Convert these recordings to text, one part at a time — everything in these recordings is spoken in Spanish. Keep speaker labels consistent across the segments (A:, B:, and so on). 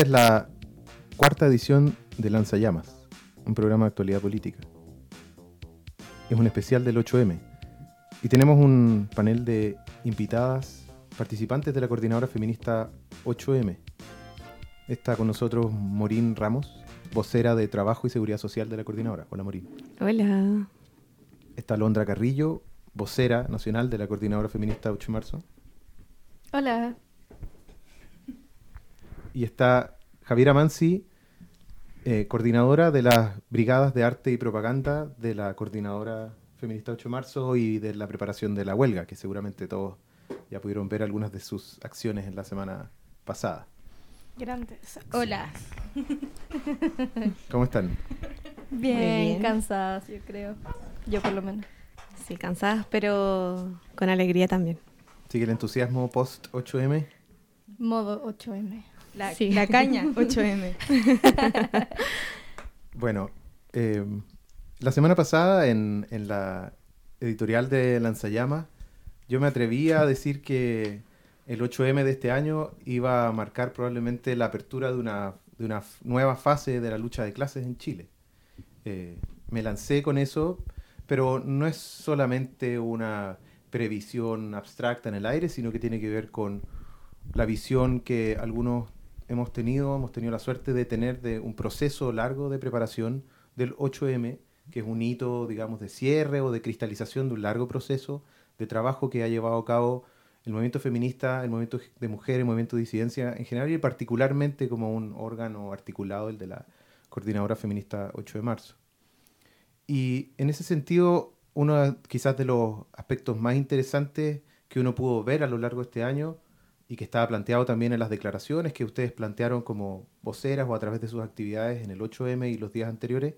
A: Esta es la cuarta edición de Lanzallamas, un programa de actualidad política. Es un especial del 8M y tenemos un panel de invitadas participantes de la coordinadora feminista 8M. Está con nosotros Morín Ramos, vocera de Trabajo y Seguridad Social de la coordinadora. Hola Morín.
B: Hola.
A: Está Londra Carrillo, vocera nacional de la coordinadora feminista 8 de marzo.
C: Hola.
A: Y está Javiera Mansi, eh, coordinadora de las brigadas de arte y propaganda de la coordinadora feminista 8 de marzo y de la preparación de la huelga, que seguramente todos ya pudieron ver algunas de sus acciones en la semana pasada.
C: Grandes.
B: Hola.
A: ¿Cómo están?
C: Bien,
B: bien.
C: cansadas, yo creo. Yo por lo menos.
B: Sí, cansadas, pero con alegría también.
A: Sigue el entusiasmo post 8M.
C: Modo 8M.
B: La,
C: Sí.
B: la caña, 8M.
A: Bueno, eh, la semana pasada en, en la editorial de Lanzallamas, yo me atreví a decir que el 8M de este año iba a marcar probablemente la apertura de una, de una nueva fase de la lucha de clases en Chile. Eh, me lancé con eso, pero no es solamente una previsión abstracta en el aire, sino que tiene que ver con la visión que algunos hemos tenido, hemos tenido la suerte de tener de un proceso largo de preparación del 8M, que es un hito, digamos, de cierre o de cristalización de un largo proceso de trabajo que ha llevado a cabo el movimiento feminista, el movimiento de mujeres, el movimiento de disidencia en general y particularmente como un órgano articulado, el de la Coordinadora Feminista 8 de marzo. Y en ese sentido, uno quizás de los aspectos más interesantes que uno pudo ver a lo largo de este año y que estaba planteado también en las declaraciones que ustedes plantearon como voceras o a través de sus actividades en el 8M y los días anteriores,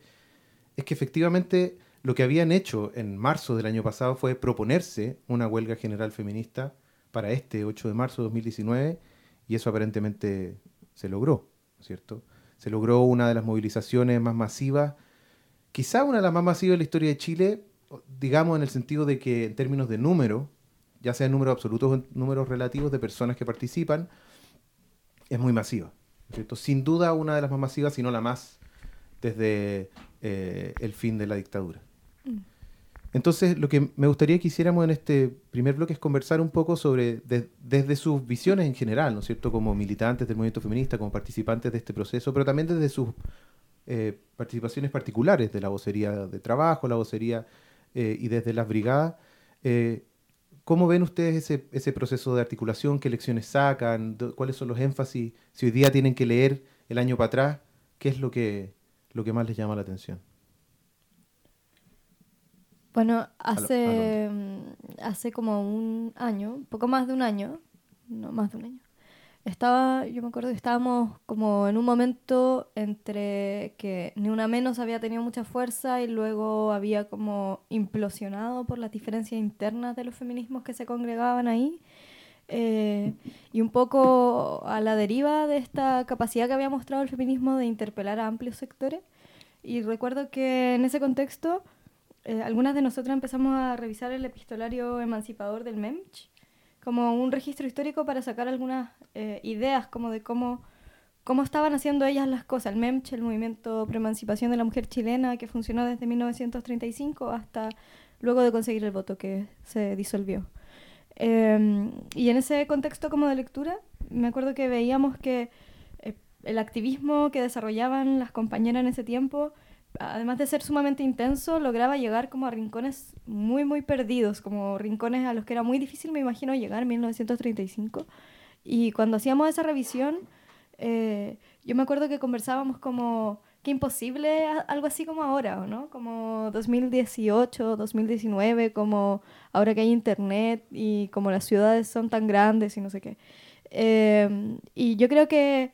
A: es que efectivamente lo que habían hecho en marzo del año pasado fue proponerse una huelga general feminista para este 8 de marzo de 2019 y eso aparentemente se logró, ¿no es ¿cierto? Se logró una de las movilizaciones más masivas, quizá una de las más masivas de la historia de Chile, digamos en el sentido de que en términos de número, ya sea en números absolutos o en números relativos de personas que participan, es muy masiva. ¿no es ¿cierto? Sin duda una de las más masivas, si no la más, desde eh, el fin de la dictadura. Entonces, lo que me gustaría que hiciéramos en este primer bloque es conversar un poco sobre, de- desde sus visiones en general, ¿no es cierto? Como militantes del movimiento feminista, como participantes de este proceso, pero también desde sus eh, participaciones particulares de la vocería de trabajo, la vocería eh, y desde las brigadas. Eh, ¿Cómo ven ustedes ese, ese proceso de articulación? ¿Qué lecciones sacan? ¿Cuáles son los énfasis? Si hoy día tienen que leer el año para atrás, ¿qué es lo que, lo que más les llama la atención?
C: Bueno, hace, mm, hace como un año, poco más de un año, no más de un año, estaba, yo me acuerdo que estábamos como en un momento entre que Ni Una Menos había tenido mucha fuerza y luego había como implosionado por las diferencias internas de los feminismos que se congregaban ahí. eh, y un poco a la deriva de esta capacidad que había mostrado el feminismo de interpelar a amplios sectores. Y recuerdo que en ese contexto eh, algunas de nosotras empezamos a revisar el epistolario emancipador del MEMCH como un registro histórico para sacar algunas eh, ideas como de cómo, cómo estaban haciendo ellas las cosas. El MEMCH, el Movimiento Preemancipación de la Mujer Chilena, que funcionó desde 1935 hasta luego de conseguir el voto que se disolvió. Eh, y en ese contexto como de lectura, me acuerdo que veíamos que eh, el activismo que desarrollaban las compañeras en ese tiempo además de ser sumamente intenso, lograba llegar como a rincones muy, muy perdidos, como rincones a los que era muy difícil, me imagino, llegar en 1935. Y cuando hacíamos esa revisión, eh, yo me acuerdo que conversábamos como, qué imposible algo así como ahora, ¿o ¿no? Como 2018, 2019, como ahora que hay internet y como las ciudades son tan grandes y no sé qué. Eh, y yo creo que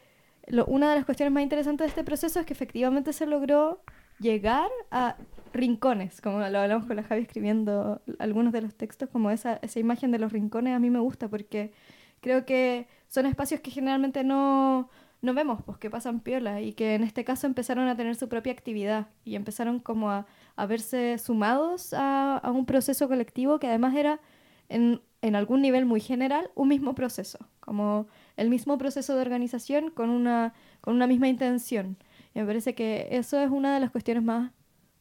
C: una de las cuestiones más interesantes de este proceso es que efectivamente se logró llegar a rincones, como lo hablamos con la Javi escribiendo algunos de los textos, como esa, esa imagen de los rincones a mí me gusta porque creo que son espacios que generalmente no, no vemos, pues que pasan piola y que en este caso empezaron a tener su propia actividad y empezaron como a, a verse sumados a, a un proceso colectivo que además era en, en algún nivel muy general un mismo proceso, como el mismo proceso de organización con una, con una misma intención. Me parece que eso es una de las cuestiones más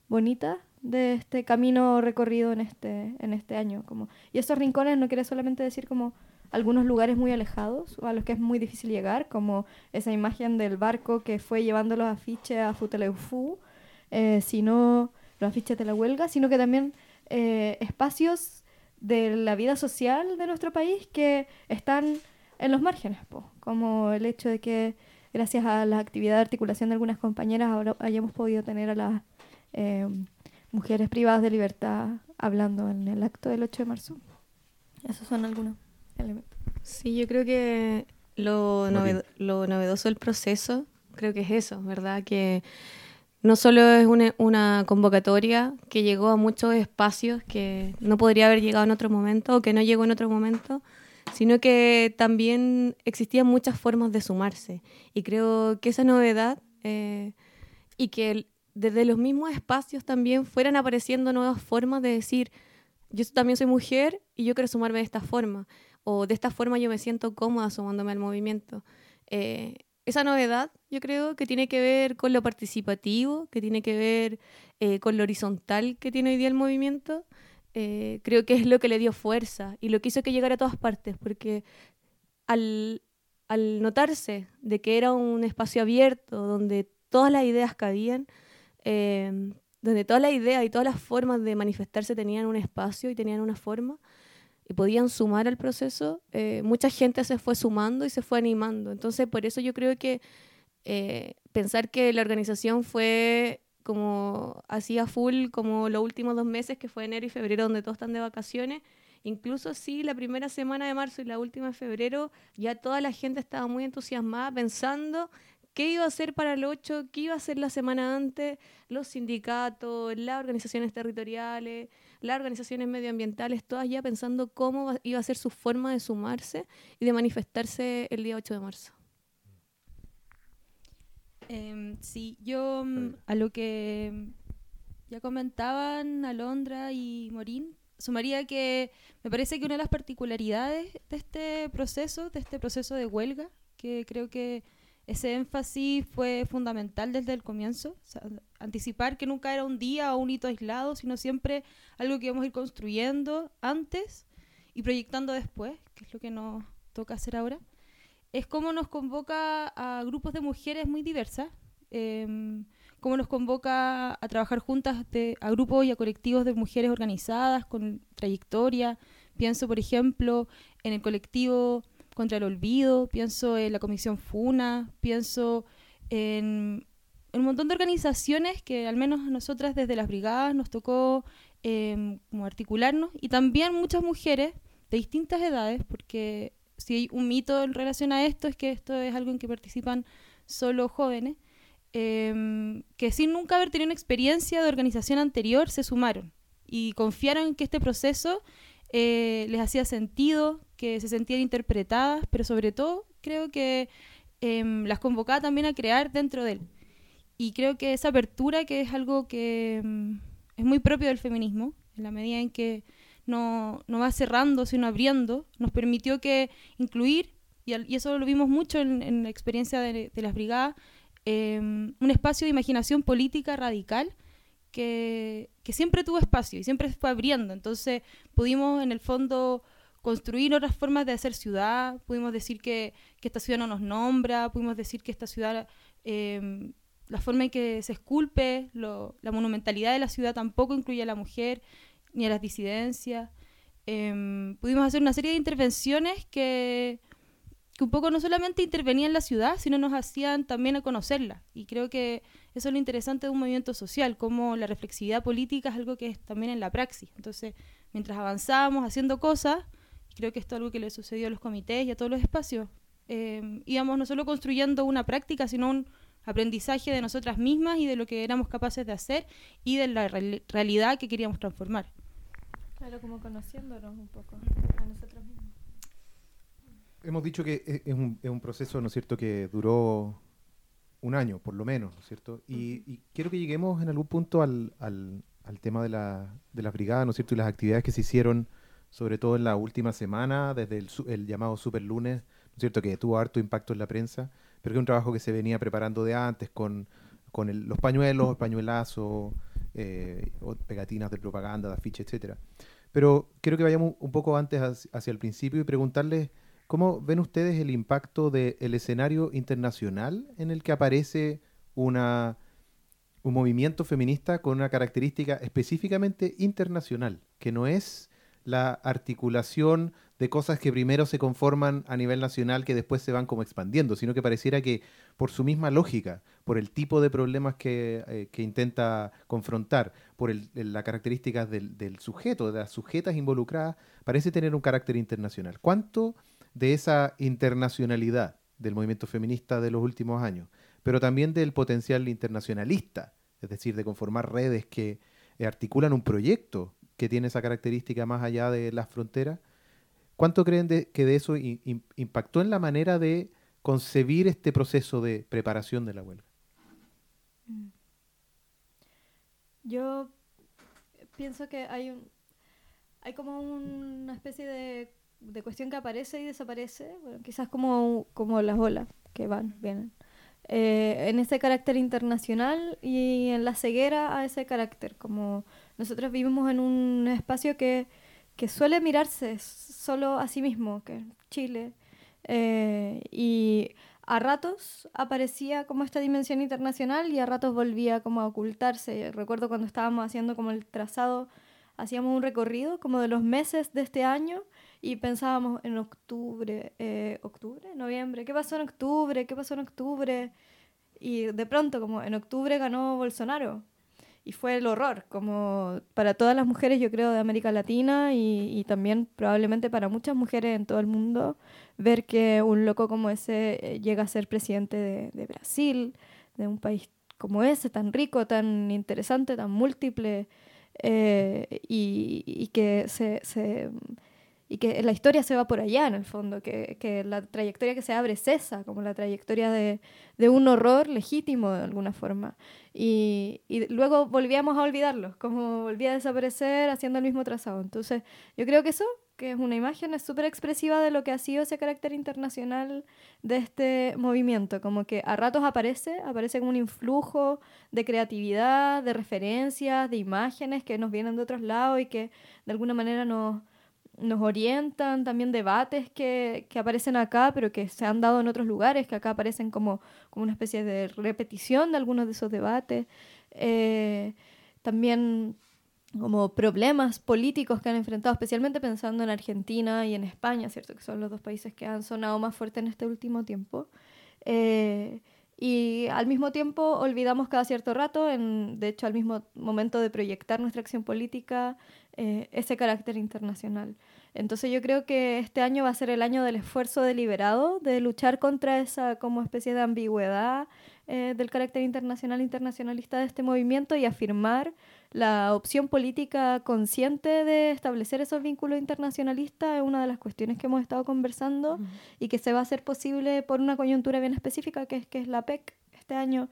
C: bonitas de este camino recorrido en este, en este año. Como, y esos rincones no quiere solamente decir como algunos lugares muy alejados o a los que es muy difícil llegar, como esa imagen del barco que fue llevando los afiches a Futaleufú, eh, sino los afiches de la huelga, sino que también eh, espacios de la vida social de nuestro país que están en los márgenes, como el hecho de que gracias a la actividad de articulación de algunas compañeras ahora hayamos podido tener a las eh, mujeres privadas de libertad hablando en el acto del 8 de marzo. Esos son algunos elementos.
B: Sí, yo creo que lo, lo novedoso del proceso, creo que es eso, ¿verdad? Que no solo es una, una, convocatoria que llegó a muchos espacios que no podría haber llegado en otro momento o que no llegó en otro momento, sino que también existían muchas formas de sumarse. Y creo que esa novedad eh, y que desde los mismos espacios también fueran apareciendo nuevas formas de decir, yo también soy mujer y yo quiero sumarme de esta forma, o de esta forma yo me siento cómoda sumándome al movimiento. Eh, esa novedad yo creo que tiene que ver con lo participativo, que tiene que ver eh, con lo horizontal que tiene hoy día el movimiento, eh, creo que es lo que le dio fuerza y lo que hizo que llegara a todas partes, porque al, notarse de que era un espacio abierto donde todas las ideas cabían, eh, donde todas las ideas y todas las formas de manifestarse tenían un espacio y tenían una forma, y podían sumar al proceso, eh, mucha gente se fue sumando y se fue animando. Entonces, por eso yo creo que eh, pensar que la organización fue como así a full como los últimos dos meses, que fue enero y febrero, donde todos están de vacaciones, incluso sí, la primera semana de marzo y la última de febrero, ya toda la gente estaba muy entusiasmada pensando qué iba a hacer para el 8, qué iba a hacer la semana antes, los sindicatos, las organizaciones territoriales, las organizaciones medioambientales, todas ya pensando cómo iba a ser su forma de sumarse y de manifestarse el día 8 de marzo.
D: Sí, yo mm, a lo que ya comentaban Alondra y Morín, sumaría que me parece que una de las particularidades de este proceso, de este proceso de huelga, que creo que ese énfasis fue fundamental desde el comienzo, anticipar que nunca era un día o un hito aislado, sino siempre algo que íbamos a ir construyendo antes y proyectando después, que es lo que nos toca hacer ahora, es cómo nos convoca a grupos de mujeres muy diversas, eh, cómo nos convoca a trabajar juntas a grupos y a colectivos de mujeres organizadas con trayectoria. Pienso, por ejemplo, en el colectivo contra el olvido, pienso en la Comisión FUNA, pienso en, un montón de organizaciones que al menos nosotras desde las brigadas nos tocó em, como articularnos y también muchas mujeres de distintas edades, porque si hay un mito en relación a esto es que esto es algo en que participan solo jóvenes, em, que sin nunca haber tenido una experiencia de organización anterior se sumaron y confiaron en que este proceso eh, les hacía sentido, que se sentían interpretadas, pero sobre todo creo que em, las convocaba también a crear dentro de él. Y creo que esa apertura, que es algo que em, es muy propio del feminismo, en la medida en que no, no va cerrando, sino abriendo, nos permitió que incluir, y, y eso lo vimos mucho en, la experiencia de, las brigadas, em, un espacio de imaginación política radical que, que siempre tuvo espacio y siempre fue abriendo. Entonces pudimos en el fondo construir otras formas de hacer ciudad, pudimos decir que, que esta ciudad no nos nombra, pudimos decir que esta ciudad, eh, la forma en que se esculpe, la monumentalidad de la ciudad tampoco incluye a la mujer ni a las disidencias. Eh, pudimos hacer una serie de intervenciones que, que un poco no solamente intervenían en la ciudad, sino nos hacían también a conocerla. Y creo que eso es lo interesante de un movimiento social, como la reflexividad política es algo que es también en la praxis. Entonces, mientras avanzábamos haciendo cosas, creo que esto es algo que le sucedió a los comités y a todos los espacios. Eh, íbamos no solo construyendo una práctica, sino un aprendizaje de nosotras mismas y de lo que éramos capaces de hacer y de la realidad que queríamos transformar.
C: Claro, como conociéndonos un poco a nosotros.
A: Hemos dicho que e-, es un, es un proceso, ¿no es cierto?, que duró un año, por lo menos, ¿no es cierto? Y, quiero que lleguemos en algún punto al, al, al tema de la, de las brigadas, ¿no es cierto?, y las actividades que se hicieron sobre todo en la última semana, desde el, el llamado Super Lunes, cierto? Que tuvo harto impacto en la prensa, pero que es un trabajo que se venía preparando de antes con, con los pañuelos, el pañuelazo, eh, pegatinas de propaganda, de afiche, etcétera. Pero quiero que vayamos un poco antes hacia el principio y preguntarles cómo ven ustedes el impacto del escenario internacional en el que aparece una, un movimiento feminista con una característica específicamente internacional, que no es la articulación de cosas que primero se conforman a nivel nacional que después se van como expandiendo, sino que pareciera que por su misma lógica, por el tipo de problemas que, eh, intenta confrontar, por las características del, sujeto, de las sujetas involucradas, parece tener un carácter internacional. ¿Cuánto de esa internacionalidad del movimiento feminista de los últimos años, pero también del potencial internacionalista, es decir, de conformar redes que articulan un proyecto que tiene esa característica más allá de las fronteras. ¿Cuánto creen que de eso impactó en la manera de concebir este proceso de preparación de la huelga? Mm.
C: Yo pienso que hay un, hay como una especie de, de cuestión que aparece y desaparece, quizás como, como las olas que van, vienen. Eh, en ese carácter internacional y en la ceguera a ese carácter, como nosotros vivimos en un espacio que, que suele mirarse solo a sí mismo, que es Chile, eh, y a ratos aparecía como esta dimensión internacional y a ratos volvía como a ocultarse. Recuerdo cuando estábamos haciendo como el trazado, hacíamos un recorrido como de los meses de este año y pensábamos en octubre, eh, octubre, noviembre, ¿qué pasó en octubre? ¿Qué pasó en octubre? Y de pronto como en octubre ganó Bolsonaro y fue el horror, como para todas las mujeres, yo creo, de América Latina y, también probablemente para muchas mujeres en todo el mundo, ver que un loco como ese eh, llega a ser presidente de, Brasil, de un país como ese, tan rico, tan interesante, tan múltiple, eh, y, que se y que la historia se va por allá en el fondo, que, que la trayectoria que se abre es esa, como la trayectoria de, de un horror legítimo de alguna forma. Y, y, luego volvíamos a olvidarlo, como volvía a desaparecer haciendo el mismo trazado. Entonces, yo creo que eso, que es una imagen, es súper expresiva de lo que ha sido ese carácter internacional de este movimiento, como que a ratos aparece, aparece como un influjo de creatividad, de referencias, de imágenes que nos vienen de otros lados y que de alguna manera nos nos orientan, también debates que, que, aparecen acá, pero que se han dado en otros lugares, que acá aparecen como, como una especie de repetición de algunos de esos debates. Eh, también como problemas políticos que han enfrentado, especialmente pensando en Argentina y en España, ¿cierto? Que son los dos países que han sonado más fuerte en este último tiempo. Eh, y al mismo tiempo olvidamos cada cierto rato, en, de hecho al mismo momento de proyectar nuestra acción política, eh, ese carácter internacional. Entonces yo creo que este año va a ser el año del esfuerzo deliberado, de luchar contra esa como especie de ambigüedad eh, del carácter internacional internacionalista de este movimiento y afirmar la opción política consciente de establecer esos vínculos internacionalistas. Es una de las cuestiones que hemos estado conversando y que se va a hacer posible por una coyuntura bien específica que es, que es la PEC este año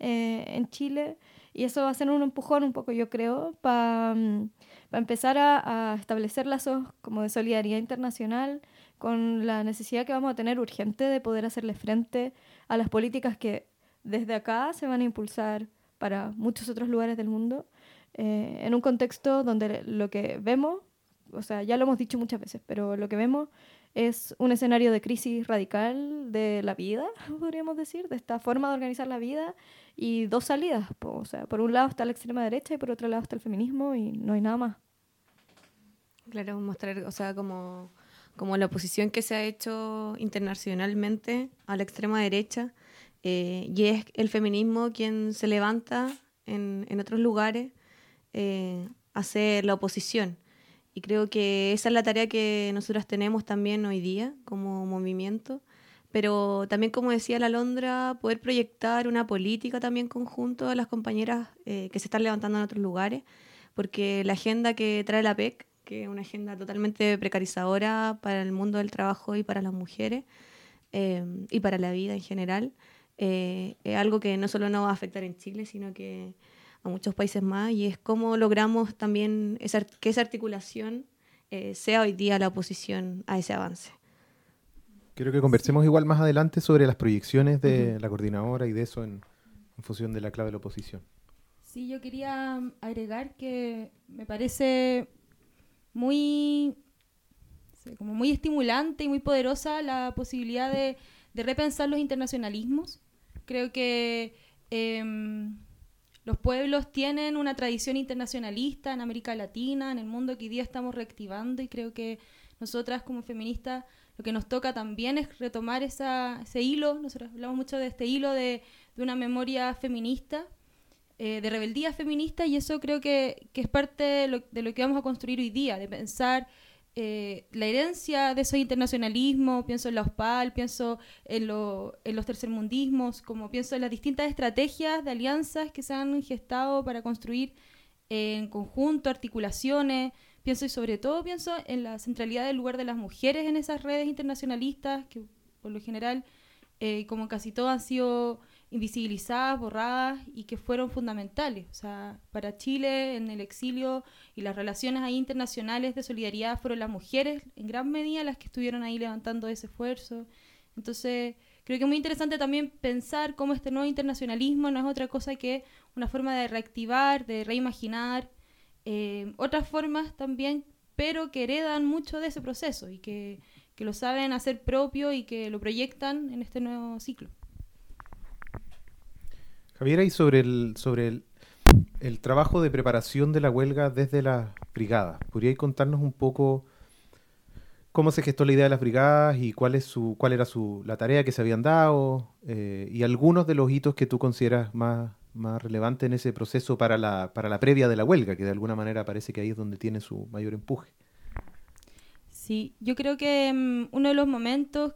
C: eh, en Chile. Y eso va a ser un empujón un poco yo creo para... Mm, para empezar a, establecer lazos como de solidaridad internacional con la necesidad que vamos a tener urgente de poder hacerle frente a las políticas que desde acá se van a impulsar para muchos otros lugares del mundo, eh, en un contexto donde lo que vemos, o sea, ya lo hemos dicho muchas veces, pero lo que vemos es un escenario de crisis radical de la vida, podríamos decir, de esta forma de organizar la vida y dos salidas. O sea, por un lado está la extrema derecha y por otro lado está el feminismo y no hay nada más.
B: Claro, mostrar, o sea, como, como la oposición que se ha hecho internacionalmente a la extrema derecha eh, y es el feminismo quien se levanta en, en otros lugares eh, a hacer la oposición. Y creo que esa es la tarea que nosotras tenemos también hoy día como movimiento pero también, como decía la Londra, poder proyectar una política también conjunto a las compañeras eh, que se están levantando en otros lugares, porque la agenda que trae la PEC, que es una agenda totalmente precarizadora para el mundo del trabajo y para las mujeres eh, y para la vida en general, eh, es algo que no solo nos va a afectar en Chile, sino que a muchos países más, y es cómo logramos también que esa articulación sea hoy día la oposición a ese avance.
A: Quiero que conversemos igual más adelante sobre las proyecciones de la coordinadora y de eso en, en función de la clave de la oposición.
D: Sí, yo quería agregar que me parece muy, como muy estimulante y muy poderosa la posibilidad de, repensar los internacionalismos. Creo que em, los pueblos tienen una tradición internacionalista en América Latina, en el mundo que hoy día estamos reactivando y creo que nosotras como feministas lo que nos toca también es retomar esa, ese hilo, nosotros hablamos mucho de este hilo de, de una memoria feminista, eh, de rebeldía feminista, y eso creo que, que es parte de lo, que vamos a construir hoy día, de pensar eh, la herencia de ese internacionalismo, pienso en la OSPAL, pienso en, lo, en los tercermundismos, como pienso en las distintas estrategias de alianzas que se han gestado para construir en conjunto, articulaciones, pienso y sobre todo pienso en la centralidad del lugar de las mujeres en esas redes internacionalistas, que por lo general, eh, como casi todo, han sido invisibilizadas, borradas y que fueron fundamentales. O sea, para Chile en el exilio y las relaciones ahí internacionales de solidaridad fueron las mujeres en gran medida las que estuvieron ahí levantando ese esfuerzo. Entonces, creo que es muy interesante también pensar cómo este nuevo internacionalismo no es otra cosa que una forma de reactivar, de reimaginar eh, otras formas también, pero que heredan mucho de ese proceso y que, que lo saben hacer propio y que lo proyectan en este nuevo ciclo.
A: Javier, y sobre el, sobre el, trabajo de preparación de la huelga desde las brigadas, ¿podríais contarnos un poco cómo se gestó la idea de las brigadas y cuál, es su, cuál era su, la tarea que se habían dado eh, y algunos de los hitos que tú consideras más, más relevantes en ese proceso para la, para la previa de la huelga, que de alguna manera parece que ahí es donde tiene su mayor empuje?
D: Sí, yo creo que mm, uno de los momentos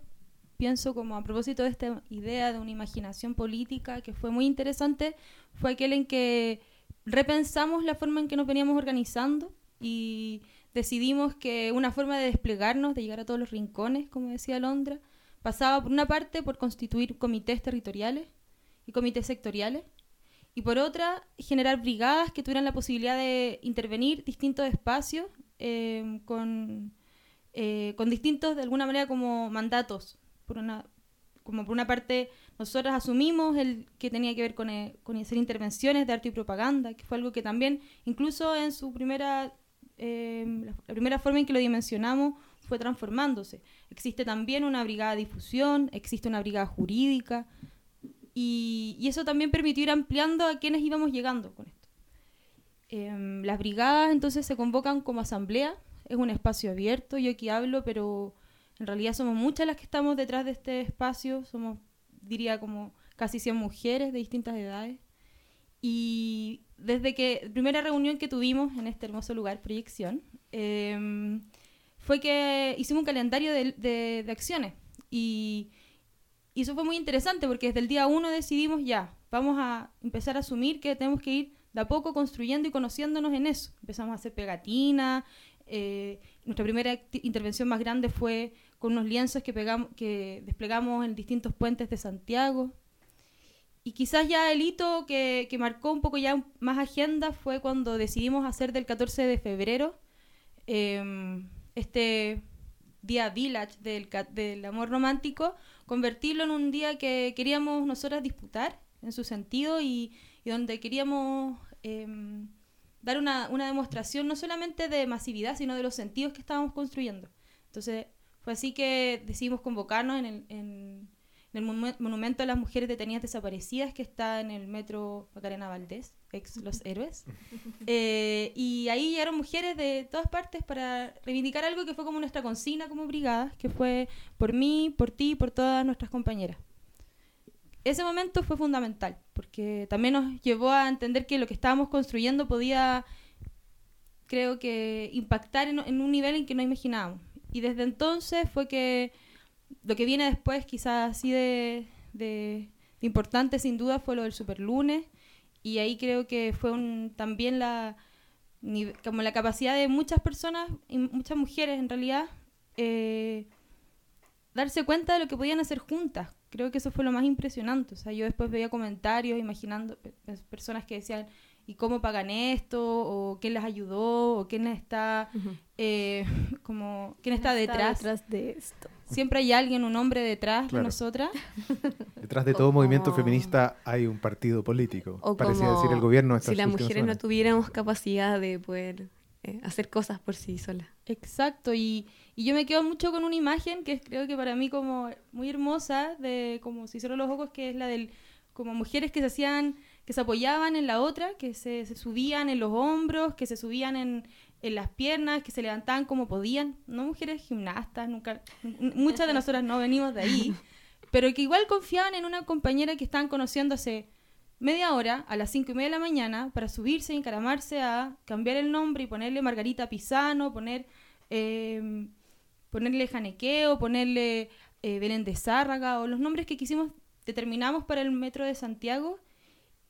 D: pienso como a propósito de esta idea de una imaginación política que fue muy interesante, fue aquel en que repensamos la forma en que nos veníamos organizando y decidimos que una forma de desplegarnos, de llegar a todos los rincones, como decía Londra, pasaba por una parte por constituir comités territoriales y comités sectoriales, y por otra generar brigadas que tuvieran la posibilidad de intervenir distintos espacios eh, con, eh, con distintos, de alguna manera, como mandatos por una, como por una parte nosotros asumimos el que tenía que ver con, eh, con hacer intervenciones de arte y propaganda, que fue algo que también, incluso en su primera, eh, la, primera forma en que lo dimensionamos, fue transformándose. Existe también una brigada de difusión, existe una brigada jurídica, y, eso también permitió ir ampliando a quienes íbamos llegando con esto. Em, las brigadas entonces se convocan como asamblea, es un espacio abierto, yo aquí hablo, pero en realidad somos muchas las que estamos detrás de este espacio, somos, diría, como casi 100 mujeres de distintas edades. Y desde que, primera reunión que tuvimos en este hermoso lugar, Proyección, em, fue que hicimos un calendario de, de, acciones. Y, y, eso fue muy interesante porque desde el día uno decidimos ya, vamos a empezar a asumir que tenemos que ir de a poco construyendo y conociéndonos en eso. Empezamos a hacer pegatinas. Eh, nuestra primera intervención más grande fue con unos lienzos que, pegamos, que desplegamos en distintos puentes de Santiago. Y quizás ya el hito que, que, marcó un poco ya más agenda fue cuando decidimos hacer del 14 de febrero em, este día village del, del, amor romántico, convertirlo en un día que queríamos nosotras disputar en su sentido y, donde queríamos em, dar una, una demostración no solamente de masividad, sino de los sentidos que estábamos construyendo. Entonces, fue así que decidimos convocarnos en el, en, el Monumento a las Mujeres Detenidas Desaparecidas, que está en el metro Macarena Valdés, ex Los Héroes. Eh, y ahí llegaron mujeres de todas partes para reivindicar algo que fue como nuestra consigna como brigada, que fue por mí, por ti, por todas nuestras compañeras. Ese momento fue fundamental, porque también nos llevó a entender que lo que estábamos construyendo podía, creo que, impactar en, en un nivel en que no imaginábamos. Y desde entonces fue que lo que viene después, quizás así de, de, importante sin duda, fue lo del Superlunes. Y ahí creo que fue un, también la, como la capacidad de muchas personas, y muchas mujeres en realidad, eh, darse cuenta de lo que podían hacer juntas. Creo que eso fue lo más impresionante. O sea, yo después veía comentarios imaginando personas que decían, y cómo pagan esto, o quién les ayudó, o quién está, eh, como, quién está detrás.
C: detrás de esto.
D: Siempre hay alguien, un hombre detrás de nosotras.
A: Detrás de todo movimiento feminista hay un partido político. O Parecía decir el gobierno.
B: Si las mujeres no tuviéramos capacidad de poder eh, hacer cosas por sí solas.
D: Exacto, y, y, yo me quedo mucho con una imagen que creo que para mí como muy hermosa, de como si hicieron los ojos, que es la del como mujeres que se hacían, que se apoyaban en la otra, que se, se subían en los hombros, que se subían en, en las piernas, que se levantaban como podían, no mujeres gimnastas, nunca, muchas de nosotras no venimos de ahí, pero que igual confiaban en una compañera que estaban conociendo hace media hora a las cinco y media de la mañana para subirse y encaramarse a cambiar el nombre y ponerle Margarita Pisano, poner, em, ponerle Janequeo, ponerle eh, Belén de Zárraga o los nombres que quisimos, determinamos para el metro de Santiago.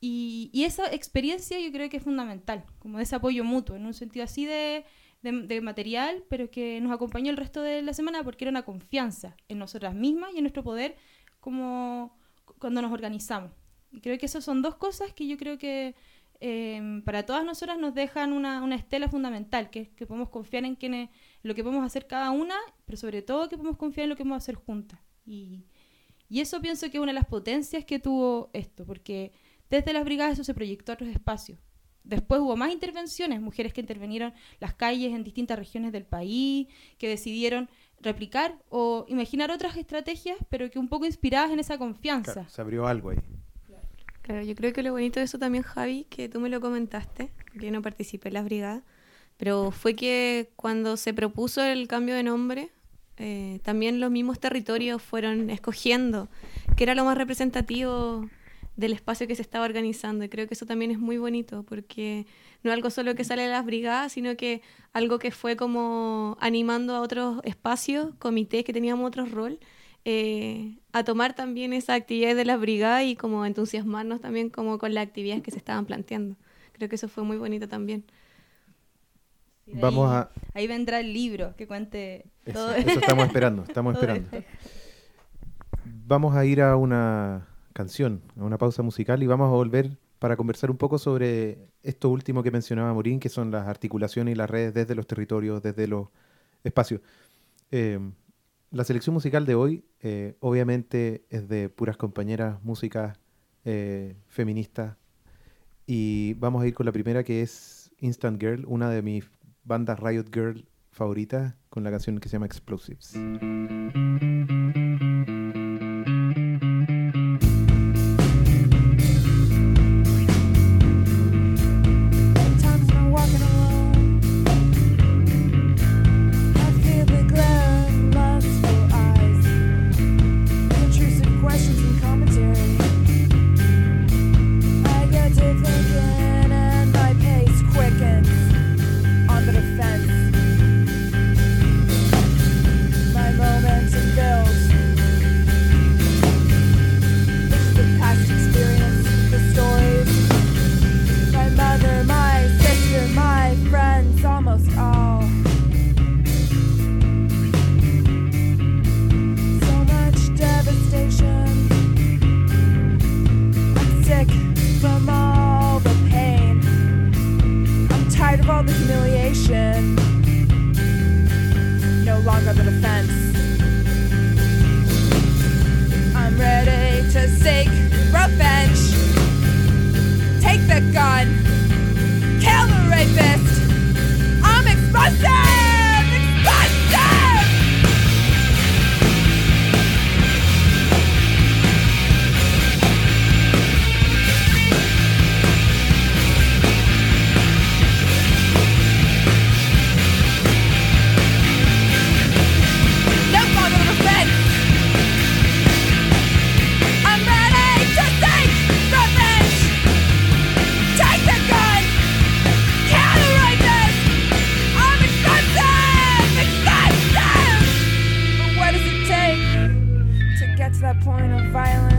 D: Y, esa experiencia yo creo que es fundamental, como de ese apoyo mutuo, en un sentido así de, de, material, pero que nos acompañó el resto de la semana porque era una confianza en nosotras mismas y en nuestro poder como cuando nos organizamos. Y creo que esas son dos cosas que yo creo que em, para todas nosotras nos dejan una, una estela fundamental, que es que podemos confiar en, en lo que podemos hacer cada una, pero sobre todo que podemos confiar en lo que podemos hacer juntas. Y, y eso pienso que es una de las potencias que tuvo esto, porque desde las brigadas eso se proyectó a otros espacios. Después hubo más intervenciones, mujeres que intervinieron las calles en distintas regiones del país, que decidieron replicar o imaginar otras estrategias, pero que un poco inspiradas en esa confianza.
A: se abrió algo ahí.
B: Claro, yo creo que lo bonito de eso también, Javi, que tú me lo comentaste, que yo no participé en las brigadas, pero fue que cuando se propuso el cambio de nombre, eh, también los mismos territorios fueron escogiendo que era lo más representativo del espacio que se estaba organizando. Y creo que eso también es muy bonito, porque no es algo solo que sale de las brigadas, sino que algo que fue como animando a otros espacios, comités que teníamos otro rol, eh, a tomar también esa actividad de la brigada y como entusiasmarnos también como con las actividades que se estaban planteando. Creo que eso fue muy bonito también.
A: Vamos
D: ahí,
A: a...
D: Ahí vendrá el libro que cuente todo
A: eso. estamos esperando, estamos esperando. Vamos a ir a una canción, a una pausa musical y vamos a volver para conversar un poco sobre esto último que mencionaba Morín, que son las articulaciones y las redes desde los territorios, desde los espacios. Eh, la selección musical de hoy eh, obviamente es de puras compañeras músicas eh, feministas y vamos a ir con la primera que es Instant Girl, una de mis bandas Riot Girl favoritas con la canción que se llama Explosives. I'm exhausted. point of violence.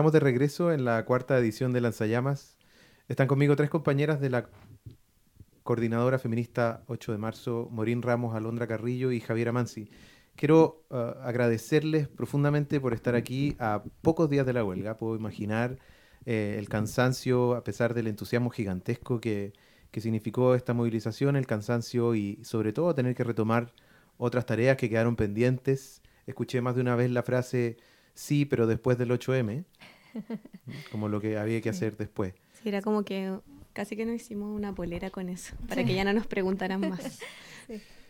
A: Estamos de regreso en la cuarta edición de Lanzallamas. Están conmigo tres compañeras de la coordinadora feminista 8 de marzo, Morín Ramos, Alondra Carrillo y Javiera Mansi. Quiero uh, agradecerles profundamente por estar aquí a pocos días de la huelga. Puedo imaginar eh, el cansancio, a pesar del entusiasmo gigantesco que, que significó esta movilización, el cansancio y sobre todo tener que retomar otras tareas que quedaron pendientes. Escuché más de una vez la frase sí, pero después del 8M, como lo que había que hacer después.
B: Sí, era como que casi que nos hicimos una polera con eso, para que ya no nos preguntaran más.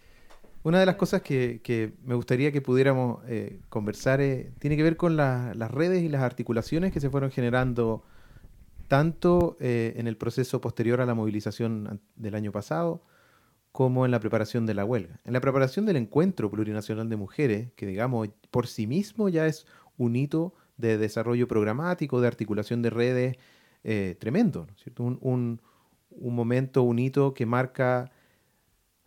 A: Una de las cosas que, me gustaría que pudiéramos eh, conversar eh, tiene que ver con las redes y las articulaciones que se fueron generando tanto eh, en el proceso posterior a la movilización del año pasado como en la preparación de la huelga. En la preparación del encuentro plurinacional de mujeres, que digamos por sí mismo ya es un hito de desarrollo programático, de articulación de redes eh, tremendo, ¿cierto? Un, momento, un hito que marca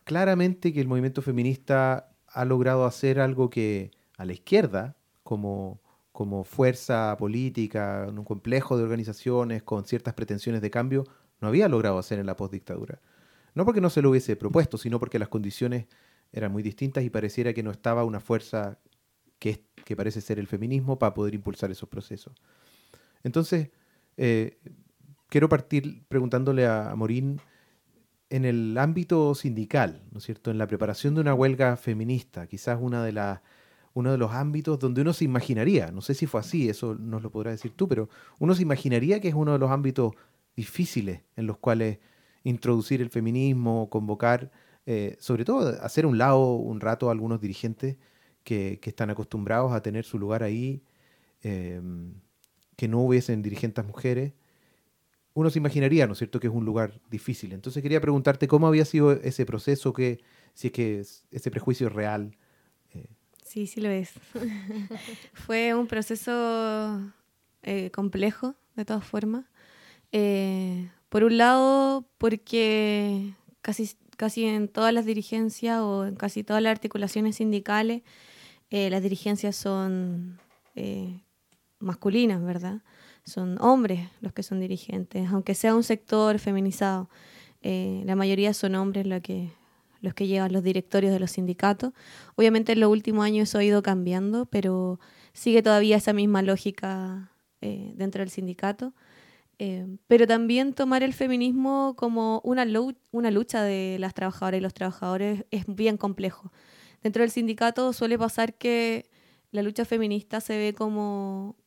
A: claramente que el movimiento feminista ha logrado hacer algo que a la izquierda, como, como fuerza política, en un complejo de organizaciones con ciertas pretensiones de cambio, no había logrado hacer en la postdictadura. No porque no se lo hubiese propuesto, sino porque las condiciones eran muy distintas y pareciera que no estaba una fuerza que, parece ser el feminismo para poder impulsar esos procesos. Entonces, eh, quiero partir preguntándole a, Morín en el ámbito sindical, ¿no es cierto? En la preparación de una huelga feminista, quizás una de las uno de los ámbitos donde uno se imaginaría, no sé si fue así, eso nos lo podrás decir tú, pero uno se imaginaría que es uno de los ámbitos difíciles en los cuales introducir el feminismo, convocar, eh, sobre todo hacer un lado un rato a algunos dirigentes que, están acostumbrados a tener su lugar ahí, em, que no hubiesen dirigentes mujeres. Uno se imaginaría, ¿no es cierto?, que es un lugar difícil. Entonces quería preguntarte cómo había sido ese proceso, que, si es que ese prejuicio es real.
B: Eh. Sí, sí lo es. Fue un proceso eh, complejo, de todas formas. Por un lado, porque casi, casi en todas las dirigencias o en casi todas las articulaciones sindicales, eh, las dirigencias son eh, masculinas, ¿verdad? Son hombres los que son dirigentes, aunque sea un sector feminizado. Eh, la mayoría son hombres los que, los que llevan los directorios de los sindicatos. Obviamente en los últimos años eso ha ido cambiando, pero sigue todavía esa misma lógica dentro del sindicato. Pero también tomar el feminismo como una, una lucha de las trabajadoras y los trabajadores es bien complejo. Dentro del sindicato suele pasar que la lucha feminista se ve como,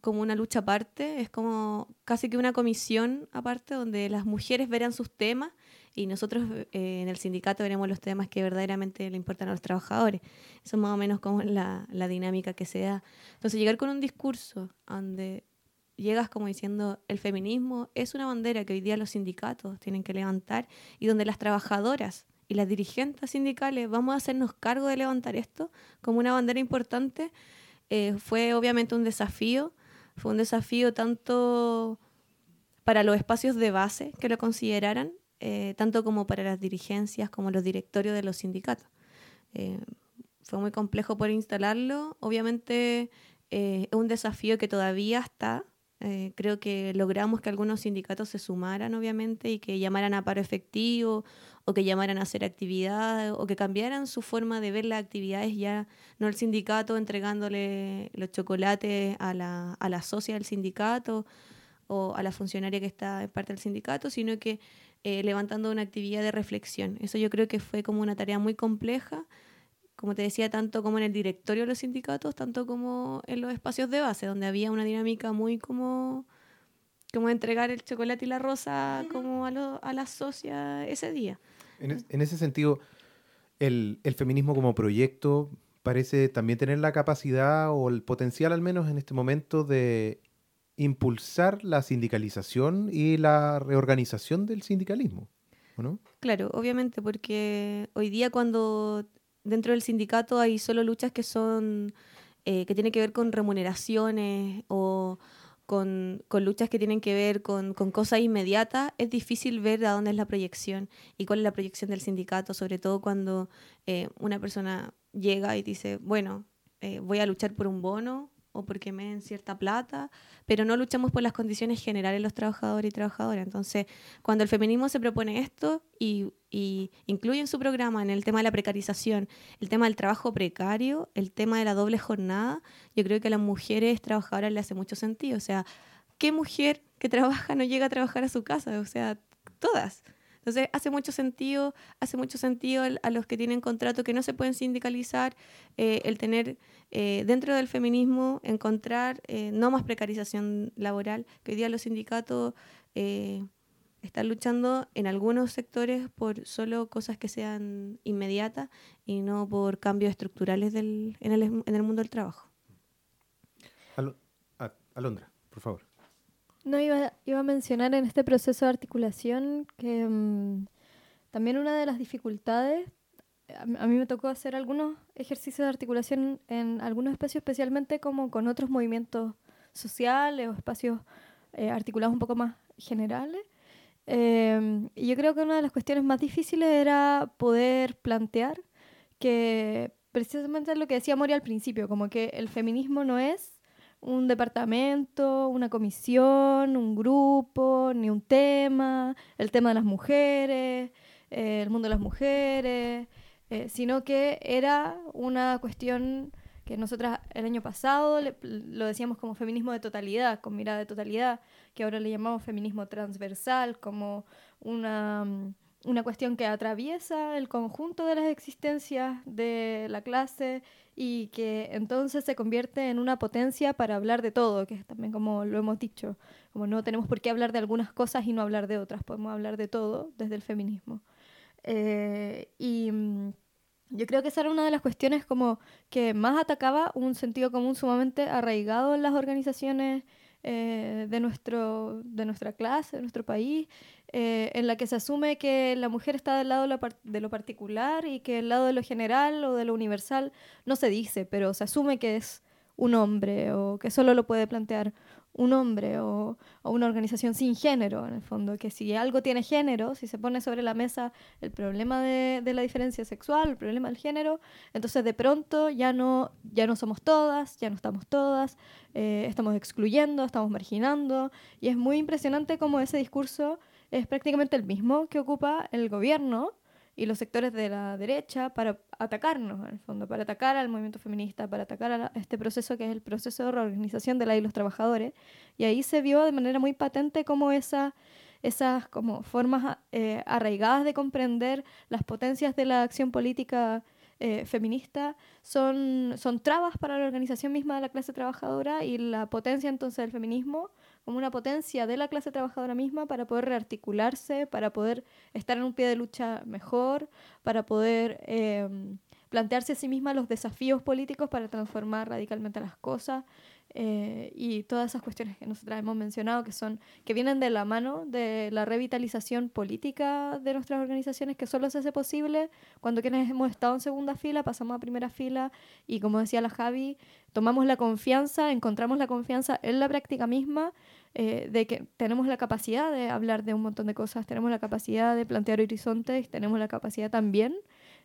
B: como una lucha aparte, es como casi que una comisión aparte donde las mujeres verán sus temas y nosotros eh, en el sindicato veremos los temas que verdaderamente le importan a los trabajadores. Eso es más o menos como la, la dinámica que se da. Entonces llegar con un discurso donde llegas como diciendo, el feminismo es una bandera que hoy día los sindicatos tienen que levantar y donde las trabajadoras y las dirigentes sindicales vamos a hacernos cargo de levantar esto como una bandera importante, eh, fue obviamente un desafío, fue un desafío tanto para los espacios de base que lo consideraran, eh, tanto como para las dirigencias como los directorios de los sindicatos. Eh, fue muy complejo por instalarlo, obviamente es un desafío que todavía está, eh, creo que logramos que algunos sindicatos se sumaran, obviamente, y que llamaran a paro efectivo, o que llamaran a hacer actividades, o que cambiaran su forma de ver las actividades, ya no el sindicato entregándole los chocolates a la, a la socia del sindicato o a la funcionaria que está en parte del sindicato, sino que eh, levantando una actividad de reflexión. Eso yo creo que fue como una tarea muy compleja como te decía, tanto como en el directorio de los sindicatos, tanto como en los espacios de base, donde había una dinámica muy como, como entregar el chocolate y la rosa como a, a la socia ese día.
A: En, ese sentido, el, el, feminismo como proyecto parece también tener la capacidad o el potencial al menos en este momento de impulsar la sindicalización y la reorganización del sindicalismo. ¿no?
B: Claro, obviamente, porque hoy día cuando dentro del sindicato hay solo luchas que son eh, que tienen que ver con remuneraciones o con, luchas que tienen que ver con, cosas inmediatas, es difícil ver a dónde es la proyección y cuál es la proyección del sindicato, sobre todo cuando eh, una persona llega y dice, bueno, eh, voy a luchar por un bono o porque me den cierta plata, pero no luchamos por las condiciones generales los trabajadores y trabajadoras. Entonces, cuando el feminismo se propone esto y, y incluye en su programa en el tema de la precarización, el tema del trabajo precario, el tema de la doble jornada, yo creo que a las mujeres trabajadoras le hace mucho sentido. O sea, ¿qué mujer que trabaja no llega a trabajar a su casa? O sea, todas. Entonces hace mucho sentido, hace mucho sentido a los que tienen contrato que no se pueden sindicalizar, eh, el tener eh, dentro del feminismo, encontrar eh, no más precarización laboral, que hoy día los sindicatos están luchando en algunos sectores por solo cosas que sean inmediatas y no por cambios estructurales del, en, el, en, el, mundo del trabajo.
A: Alondra, por favor.
C: No, iba, iba, a mencionar en este proceso de articulación que mm, también una de las dificultades, a, mí me tocó hacer algunos ejercicios de articulación en algunos espacios, especialmente como con otros movimientos sociales o espacios eh, articulados un poco más generales. Em, y yo creo que una de las cuestiones más difíciles era poder plantear que precisamente lo que decía Mori al principio, como que el feminismo no es un departamento, una comisión, un grupo, ni un tema, el tema de las mujeres, eh, el mundo de las mujeres, eh, sino que era una cuestión que nosotras el año pasado lo decíamos como feminismo de totalidad, con mirada de totalidad, que ahora le llamamos feminismo transversal, como una mm, una cuestión que atraviesa el conjunto de las existencias de la clase y que entonces se convierte en una potencia para hablar de todo, que es también como lo hemos dicho, como no tenemos por qué hablar de algunas cosas y no hablar de otras, podemos hablar de todo desde el feminismo. Eh, y mm, yo creo que esa era una de las cuestiones como que más atacaba un sentido común sumamente arraigado en las organizaciones eh, de, nuestro, de nuestra clase, de nuestro país, eh, en la que se asume que la mujer está del lado de lo, particular y que el lado de lo general o de lo universal no se dice, pero se asume que es un hombre o que solo lo puede plantear un hombre o, una organización sin género, en el fondo, que si algo tiene género, si se pone sobre la mesa el problema de, la diferencia sexual, el problema del género, entonces de pronto ya no, ya no somos todas, ya no estamos todas, eh, estamos excluyendo, estamos marginando, y es muy impresionante cómo ese discurso es prácticamente el mismo que ocupa el gobierno y los sectores de la derecha para atacarnos, en el fondo, para atacar al movimiento feminista, para atacar a este proceso que es el proceso de reorganización de la y los trabajadores. Y ahí se vio de manera muy patente cómo esa, esas como formas eh, arraigadas de comprender las potencias de la acción política eh, feminista son, son trabas para la organización misma de la clase trabajadora y la potencia entonces del feminismo como una potencia de la clase trabajadora misma para poder rearticularse, para poder estar en un pie de lucha mejor, para poder em, plantearse a sí misma los desafíos políticos para transformar radicalmente las cosas eh, y todas esas cuestiones que nosotros hemos mencionado que son que vienen de la mano de la revitalización política de nuestras organizaciones que solo se hace posible cuando quienes hemos estado en segunda fila pasamos a primera fila y como decía la Javi tomamos la confianza encontramos la confianza en la práctica misma eh, de que tenemos la capacidad de hablar de un montón de cosas tenemos la capacidad de plantear horizontes tenemos la capacidad también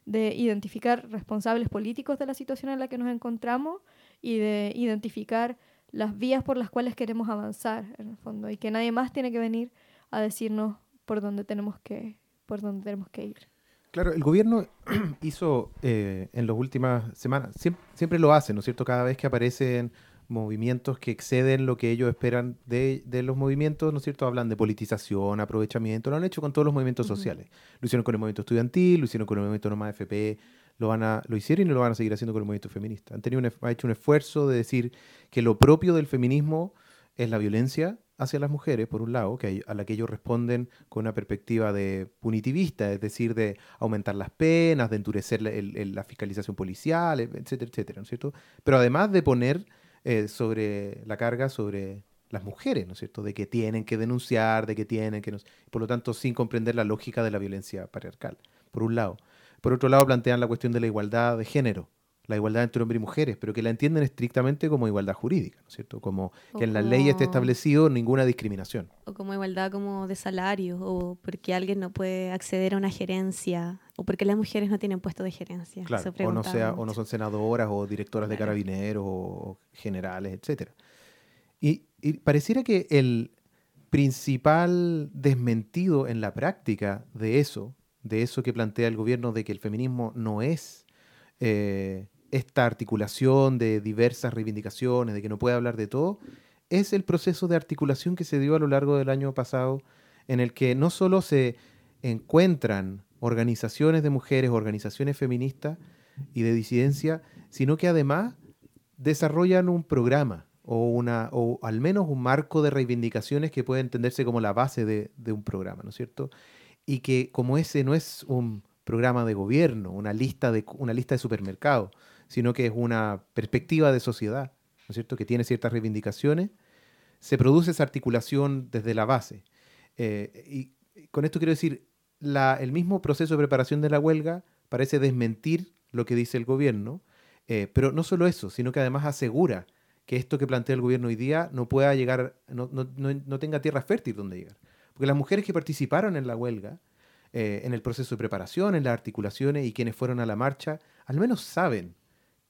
C: de identificar responsables políticos de la situación en la que nos encontramos y de identificar las vías por las cuales queremos avanzar, en el fondo, y que nadie más tiene que venir a decirnos por dónde tenemos que, por dónde tenemos que ir.
A: Claro, el gobierno hizo eh, en las últimas semanas, siempre, siempre, lo hace, ¿no es cierto? Cada vez que aparecen movimientos que exceden lo que ellos esperan de, de, los movimientos, ¿no es cierto? Hablan de politización, aprovechamiento, lo han hecho con todos los movimientos sociales. Lo hicieron con el movimiento estudiantil, lo hicieron con el movimiento Norma FP, lo, van a, lo hicieron y lo van a seguir haciendo con el movimiento feminista. Han, tenido un, hecho un esfuerzo de decir que lo propio del feminismo es la violencia hacia las mujeres, por un lado, que a la que ellos responden con una perspectiva de punitivista, es decir, de aumentar las penas, de endurecer la, la fiscalización policial, etcétera, etcétera, ¿no es cierto? Pero además de poner eh, sobre la carga sobre las mujeres, ¿no es cierto? De que tienen que denunciar, de que tienen que... Por lo tanto, sin comprender la lógica de la violencia patriarcal, por un lado. Por otro lado, plantean la cuestión de la igualdad de género, la igualdad entre hombres y mujeres, pero que la entienden estrictamente como igualdad jurídica, ¿no es cierto? Como que en la ley esté establecido ninguna discriminación.
B: O como igualdad como de salario, o porque alguien no puede acceder a una gerencia, o porque las mujeres no tienen puesto de gerencia.
A: Claro, o no, sea, o no son senadoras o directoras de carabineros o generales, etc. Y, y pareciera que el principal desmentido en la práctica de eso, de eso que plantea el gobierno, de que el feminismo no es... Eh, esta articulación de diversas reivindicaciones, de que no puede hablar de todo, es el proceso de articulación que se dio a lo largo del año pasado, en el que no solo se encuentran organizaciones de mujeres, organizaciones feministas y de disidencia, sino que además desarrollan un programa o, una, o al menos un marco de reivindicaciones que puede entenderse como la base de, de un programa, ¿no es cierto? Y que como ese no es un programa de gobierno, una lista de, una lista de supermercados, sino que es una perspectiva de sociedad, ¿no es cierto?, que tiene ciertas reivindicaciones, se produce esa articulación desde la base. Eh, y con esto quiero decir, el mismo proceso de preparación de la huelga parece desmentir lo que dice el gobierno, eh, pero no solo eso, sino que además asegura que esto que plantea el gobierno hoy día no pueda llegar, no, no, tenga tierra fértil donde llegar. Porque las mujeres que participaron en la huelga, eh, en el proceso de preparación, en las articulaciones y quienes fueron a la marcha, al menos saben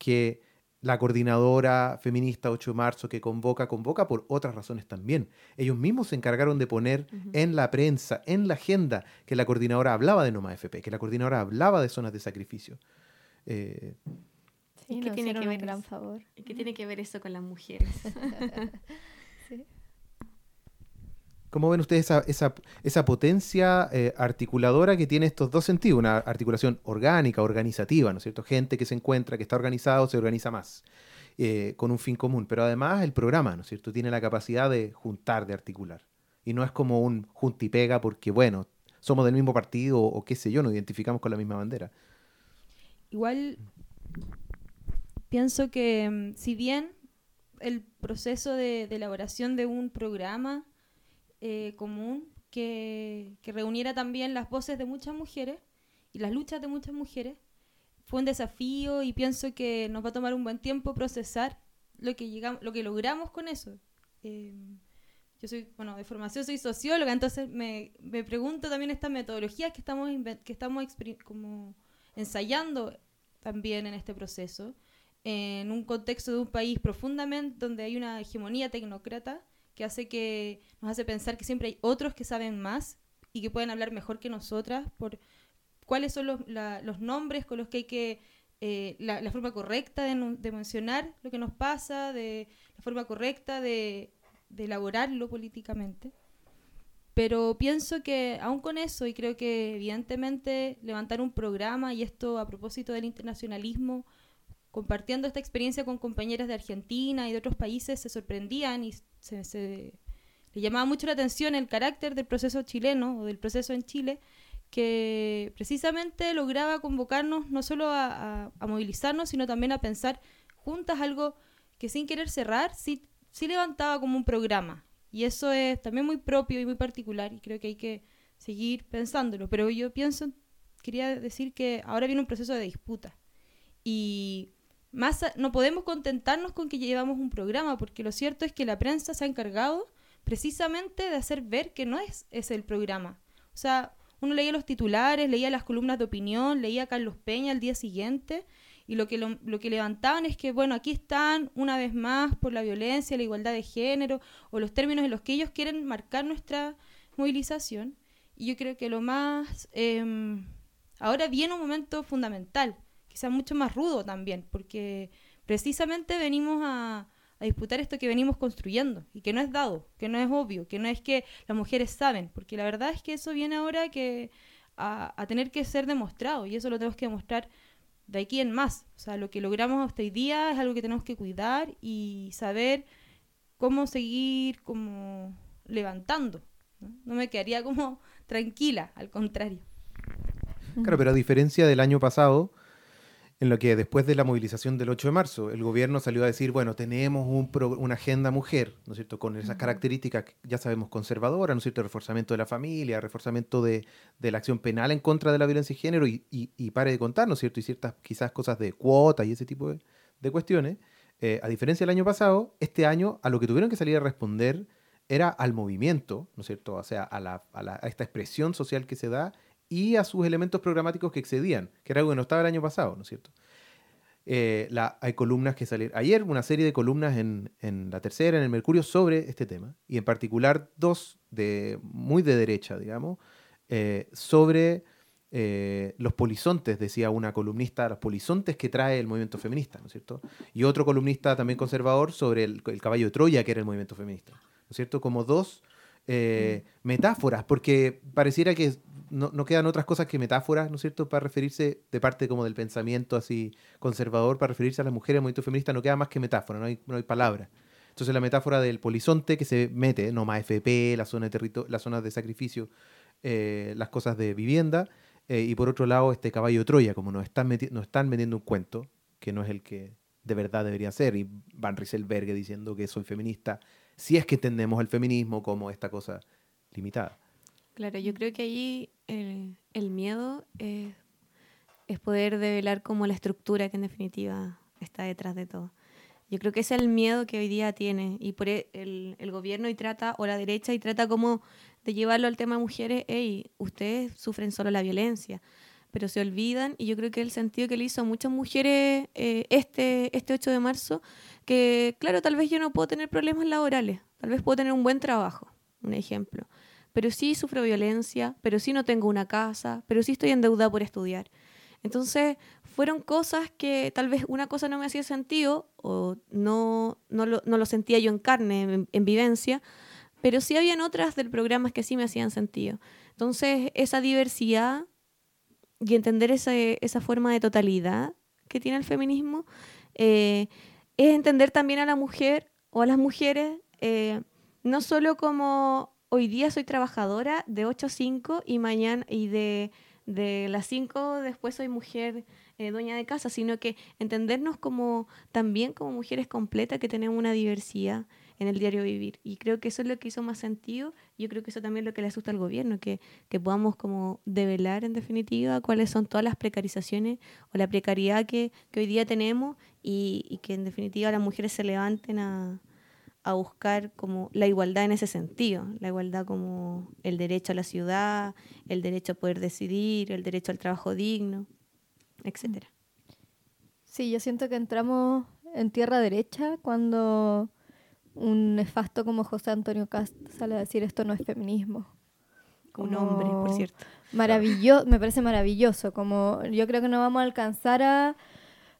A: que la coordinadora feminista 8 de marzo que convoca, convoca por otras razones también. Ellos mismos se encargaron de poner en la prensa, en la agenda, que la coordinadora hablaba de Noma FP, que la coordinadora hablaba de zonas de sacrificio.
B: Eh, sí, ¿Qué tiene que ver un gran favor. ¿Qué tiene que ver eso con las mujeres?
A: ¿Cómo ven ustedes esa, potencia eh, articuladora que tiene estos dos sentidos? Una articulación orgánica, organizativa, ¿no es cierto? Gente que se encuentra, que está organizado, se organiza más, eh, con un fin común. Pero además el programa, ¿no es cierto? Tiene la capacidad de juntar, de articular. Y no es como un juntipega porque, bueno, somos del mismo partido o, qué sé yo, nos identificamos con la misma bandera.
D: Igual pienso que mm, si bien el proceso de elaboración de un programa eh, común que, reuniera también las voces de muchas mujeres y las luchas de muchas mujeres. Fue un desafío y pienso que nos va a tomar un buen tiempo procesar lo que, llegamos, lo que logramos con eso. Eh, yo soy, bueno, de formación soy socióloga, entonces me, me pregunto también estas metodologías que estamos, que estamos como ensayando también en este proceso, en un contexto de un país profundamente donde hay una hegemonía tecnócrata que hace que nos hace pensar que siempre hay otros que saben más y que pueden hablar mejor que nosotras por cuáles son los, los nombres con los que hay que eh, la, forma correcta de, mencionar lo que nos pasa, de la forma correcta de, de, elaborarlo políticamente. Pero pienso que aún con eso, y creo que evidentemente levantar un programa, y esto a propósito del internacionalismo, compartiendo esta experiencia con compañeras de Argentina y de otros países, se sorprendían y se, le llamaba mucho la atención el carácter del proceso chileno o del proceso en Chile, que precisamente lograba convocarnos no solo a, movilizarnos, sino también a pensar juntas algo que sin querer cerrar, sí, sí levantaba como un programa. Y eso es también muy propio y muy particular y creo que hay que seguir pensándolo. Pero yo pienso, quería decir que ahora viene un proceso de disputa. Y más no podemos contentarnos con que llevamos un programa, porque lo cierto es que la prensa se ha encargado precisamente de hacer ver que no es ese el programa. O sea, uno leía los titulares, leía las columnas de opinión, leía a Carlos Peña al día siguiente, y lo que, lo, que levantaban es que, bueno, aquí están una vez más por la violencia, la igualdad de género, o los términos en los que ellos quieren marcar nuestra movilización. Y yo creo que lo más... Em, ahora viene un momento fundamental, quizás mucho más rudo también, porque precisamente venimos a, disputar esto que venimos construyendo y que no es dado, que no es obvio, que no es que las mujeres saben, porque la verdad es que eso viene ahora que a, tener que ser demostrado y eso lo tenemos que demostrar de aquí en más. O sea, lo que logramos hasta hoy día es algo que tenemos que cuidar y saber cómo seguir como levantando. No, no me quedaría como tranquila, al contrario.
A: Claro, pero a diferencia del año pasado, en lo que después de la movilización del 8 de marzo, el gobierno salió a decir, bueno, tenemos un una agenda mujer, ¿no es cierto?, con esas características, ya sabemos, conservadoras, ¿no es cierto?, reforzamiento de la familia, reforzamiento de, la acción penal en contra de la violencia de género y, y, pare de contar, ¿no es cierto?, y ciertas quizás cosas de cuotas y ese tipo de, cuestiones. Eh, a diferencia del año pasado, este año a lo que tuvieron que salir a responder era al movimiento, ¿no es cierto?, o sea, a, la, a esta expresión social que se da y a sus elementos programáticos que excedían, que era algo que no estaba el año pasado, ¿no es cierto? Eh, la, hay columnas que salieron. Ayer una serie de columnas en, en, la tercera, en el Mercurio, sobre este tema, y en particular dos de muy de derecha, digamos, eh, sobre eh, los polizontes, decía una columnista, los polizontes que trae el movimiento feminista, ¿no es cierto? Y otro columnista también conservador sobre el, el caballo de Troya, que era el movimiento feminista, ¿no es cierto? Como dos mm. metáforas, porque pareciera que no, quedan otras cosas que metáforas, ¿no es cierto?, para referirse de parte como del pensamiento así conservador, para referirse a las mujeres del movimiento feminista, no queda más que metáfora, no hay, no hay palabra. Entonces la metáfora del polizonte que se mete, no más FP, la zona de las zonas de sacrificio, eh, las cosas de vivienda, eh, y por otro lado este caballo Troya, como nos están, nos están vendiendo un cuento, que no es el que de verdad debería ser, y Van Rieselberg diciendo que soy feminista, si es que entendemos el feminismo como esta cosa limitada.
B: Claro, yo creo que ahí el, miedo es, poder develar como la estructura que en definitiva está detrás de todo. Yo creo que ese es el miedo que hoy día tiene y por e, el, el gobierno y trata, o la derecha y trata como de llevarlo al tema mujeres, hey, ustedes sufren solo la violencia, pero se olvidan y yo creo que el sentido que le hizo a muchas mujeres eh, este, este 8 de marzo, que claro, tal vez yo no puedo tener problemas laborales, tal vez puedo tener un buen trabajo, un ejemplo, pero sí sufro violencia, pero sí no tengo una casa, pero sí estoy endeudada por estudiar. Entonces, fueron cosas que tal vez una cosa no me hacía sentido o no, no, lo, sentía yo en carne, en, vivencia, pero sí habían otras del programa que sí me hacían sentido. Entonces, esa diversidad y entender esa, esa forma de totalidad que tiene el feminismo eh, es entender también a la mujer o a las mujeres eh, no solo como hoy día soy trabajadora de 8 a 5 y mañana y de, de las 5 después soy mujer eh, dueña de casa, sino que entendernos como también como mujeres completas que tenemos una diversidad en el diario vivir. Y creo que eso es lo que hizo más sentido. Yo creo que eso también es lo que le asusta al gobierno, que, que podamos como develar en definitiva cuáles son todas las precarizaciones o la precariedad que, que hoy día tenemos y, y que en definitiva las mujeres se levanten a, a buscar como la igualdad en ese sentido, la igualdad como el derecho a la ciudad, el derecho a poder decidir, el derecho al trabajo digno, etcétera.
C: Sí, yo siento que entramos en tierra derecha cuando un nefasto como José Antonio Cast sale a decir esto no es feminismo.
B: un hombre, por cierto.
C: Maravilloso, me parece maravilloso. Como yo creo que no vamos a alcanzar a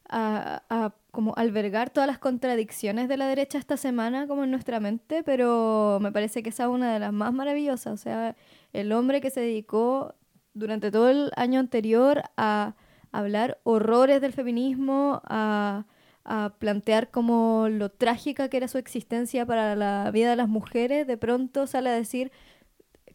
C: a, como albergar todas las contradicciones de la derecha esta semana como en nuestra mente, pero me parece que esa es una de las más maravillosas. O sea, el hombre que se dedicó durante todo el año anterior a hablar horrores del feminismo, a, a plantear como lo trágica que era su existencia para la vida de las mujeres, de pronto sale a decir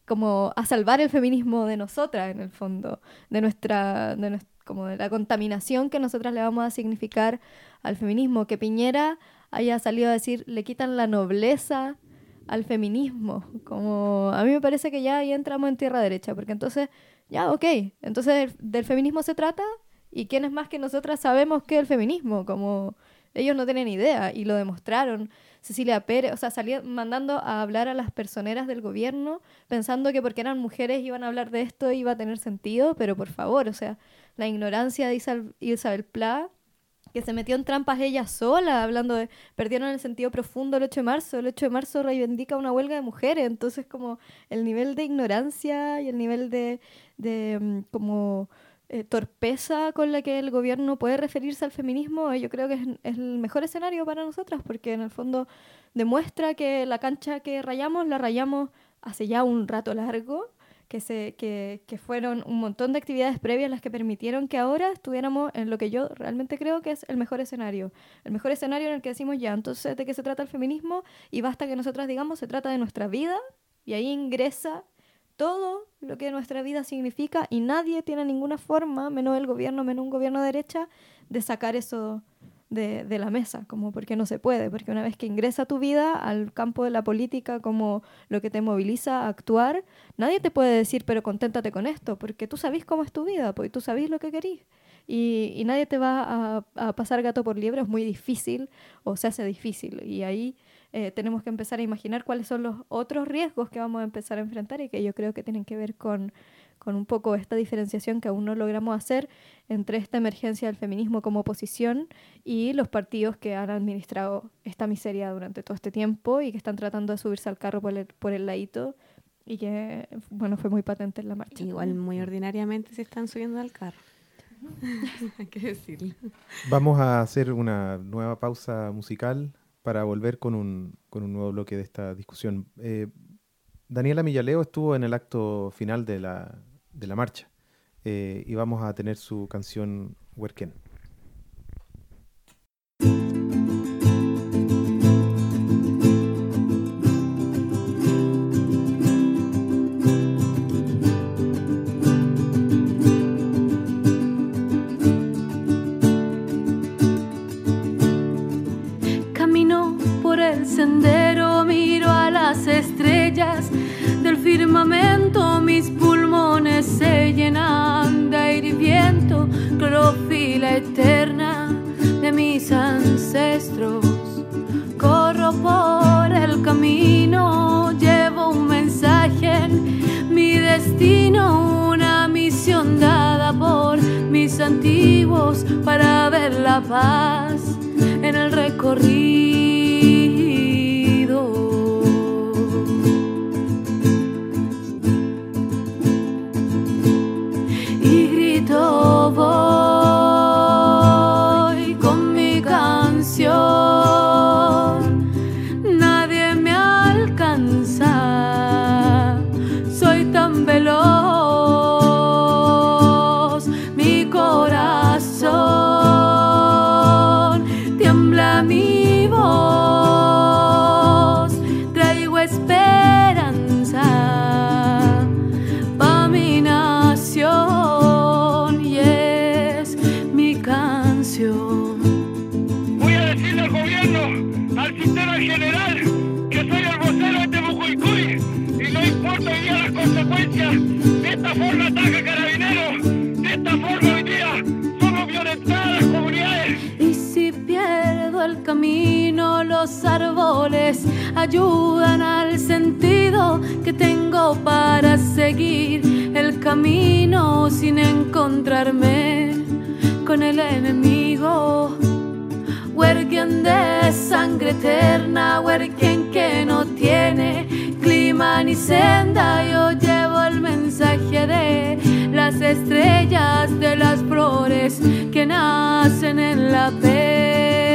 C: como a salvar el feminismo de nosotras en el fondo, de nuestra, de nuestra como de la contaminación que nosotras le vamos a significar al feminismo. Que Piñera haya salido a decir, le quitan la nobleza al feminismo. Como a mí me parece que ya ahí entramos en tierra derecha, porque entonces, ya, ok, entonces del feminismo se trata y quiénes más que nosotras sabemos que el feminismo, como ellos no tienen idea y lo demostraron. Cecilia Pérez, o sea, salía mandando a hablar a las personeras del gobierno pensando que porque eran mujeres iban a hablar de esto iba a tener sentido, pero por favor, o sea, la ignorancia de Isabel, Pla, que se metió en trampas ella sola, hablando de, perdieron el sentido profundo el 8 de marzo, el 8 de marzo reivindica una huelga de mujeres, entonces como el nivel de ignorancia y el nivel de, de mm, como eh, torpeza con la que el gobierno puede referirse al feminismo, yo creo que es, es, el mejor escenario para nosotras, porque en el fondo demuestra que la cancha que rayamos la rayamos hace ya un rato largo que, se, que, que, fueron un montón de actividades previas las que permitieron que ahora estuviéramos en lo que yo realmente creo que es el mejor escenario. El mejor escenario en el que decimos ya, entonces, ¿de qué se trata el feminismo? Y basta que nosotras digamos, se trata de nuestra vida y ahí ingresa todo lo que nuestra vida significa y nadie tiene ninguna forma, menos el gobierno, menos un gobierno de derecha, de sacar eso de, la mesa, como porque no se puede, porque una vez que ingresa tu vida al campo de la política como lo que te moviliza a actuar, nadie te puede decir, pero conténtate con esto, porque tú sabes cómo es tu vida, porque tú sabes lo que querís. Y, nadie te va a, a, pasar gato por liebre, es muy difícil o se hace difícil. Y ahí eh, tenemos que empezar a imaginar cuáles son los otros riesgos que vamos a empezar a enfrentar y que yo creo que tienen que ver con con un poco esta diferenciación que aún no logramos hacer entre esta emergencia del feminismo como oposición y los partidos que han administrado esta miseria durante todo este tiempo y que están tratando de subirse al carro por el, por el ladito y que, bueno, fue muy patente en la marcha.
B: Igual muy ordinariamente se están subiendo al carro. Hay que decirlo.
A: Vamos a hacer una nueva pausa musical para volver con un, con un nuevo bloque de esta discusión. Eh, Daniela Millaleo estuvo en el acto final de la, de la marcha. Eh, y vamos a tener su canción Huerquén.
E: Firmamento, mis pulmones se llenan de aire y viento, clorofila eterna de mis ancestros. Corro por el camino, llevo un mensaje en mi destino, una misión dada por mis antiguos para ver la paz en el recorrido. Y si pierdo el camino, los árboles ayudan al sentido que tengo para seguir el camino sin encontrarme con el enemigo. Huerquien de sangre eterna, huerquien que no tiene clima ni senda. Yo llevo el mensaje de las estrellas, de las flores que nacen en la pena.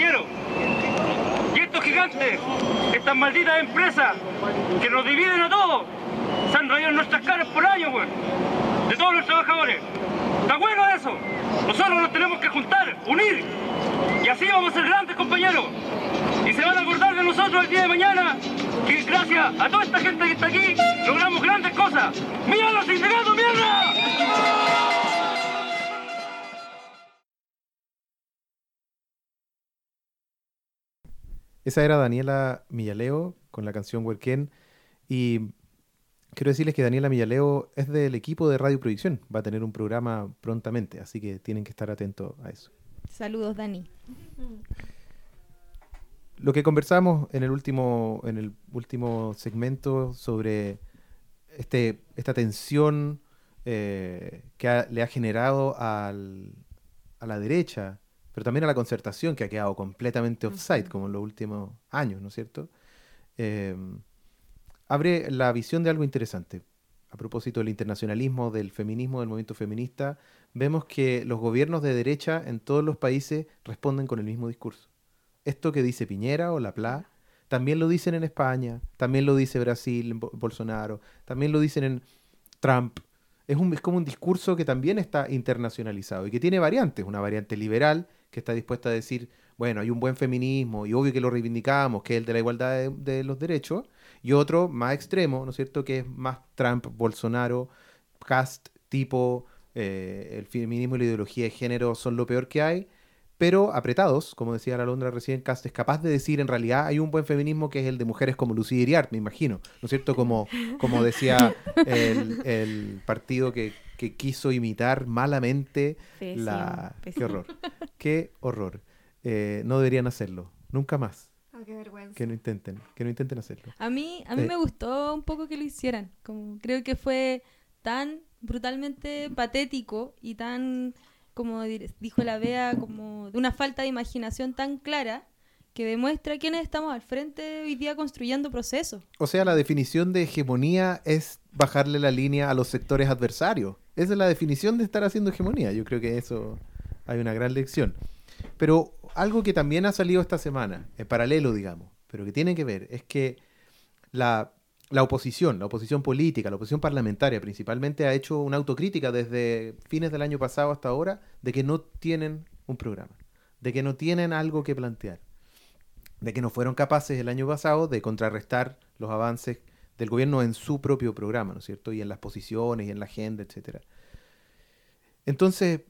F: La caída de un compañero. Y estos gigantes, estas malditas empresas que nos dividen a todos, se han en nuestras caras por años, weón. De todos los trabajadores. ¿Está bueno eso? Nosotros nos tenemos que juntar, unir. Y así vamos a ser grandes compañeros. Y se van a acordar de nosotros el día de mañana que gracias a toda esta gente que está aquí logramos grandes cosas. ¡Mira los sindicatos, mierda!
A: Esa era Daniela Millaleo con la canción Huerquén. Y quiero decirles que Daniela Millaleo es del equipo de Radio Proyección. Va a tener un programa prontamente, así que tienen que estar atentos a eso.
D: Saludos, Dani.
A: Lo que conversamos en el último, en el último segmento sobre este, esta tensión eh, que le ha generado al, a la derecha pero también a la concertación que ha quedado completamente offside, como en los últimos años, ¿no es cierto? Em, abre la visión de algo interesante. A propósito del internacionalismo, del feminismo, del movimiento feminista, vemos que los gobiernos de derecha en todos los países responden con el mismo discurso. Esto que dice Piñera o La Pla, también lo dicen en España, también lo dice Brasil, Bolsonaro, también lo dicen en Trump. Es, un, es como un discurso que también está internacionalizado y que tiene variantes, una variante liberal que está dispuesta a decir, bueno, hay un buen feminismo y obvio que lo reivindicamos, que es el de la igualdad de, los derechos, y otro más extremo, ¿no es cierto?, que es más Trump, Bolsonaro, Cast, tipo, eh, el feminismo y la ideología de género son lo peor que hay, pero apretados, como decía la Londra recién, Cast es capaz de decir en realidad hay un buen feminismo que es el de mujeres como Lucía Iriart, me imagino, ¿no es cierto? Como, como decía el, partido que, quiso imitar malamente la... ¡Qué horror! ¡Qué horror! Eh, no deberían hacerlo, nunca más.
C: Oh, qué vergüenza.
A: Que no intenten, que no intenten hacerlo.
D: A mí, a mí eh, me gustó un poco que lo hicieran, como creo que fue tan brutalmente patético y tan como dijo la Bea, como de una falta de imaginación tan clara que demuestra quiénes estamos al frente hoy día construyendo procesos.
A: O sea, la definición de hegemonía es bajarle la línea a los sectores adversarios. Esa es la definición de estar haciendo hegemonía. Yo creo que eso hay una gran lección. Pero algo que también ha salido esta semana, en paralelo, digamos, pero que tiene que ver, es que la la oposición, la oposición política, la oposición parlamentaria principalmente, ha hecho una autocrítica desde fines del año pasado hasta ahora de que no tienen un programa, de que no tienen algo que plantear, de que no fueron capaces el año pasado de contrarrestar los avances del gobierno en su propio programa, ¿no es cierto? Y en las posiciones y en la agenda, etcétera. Entonces,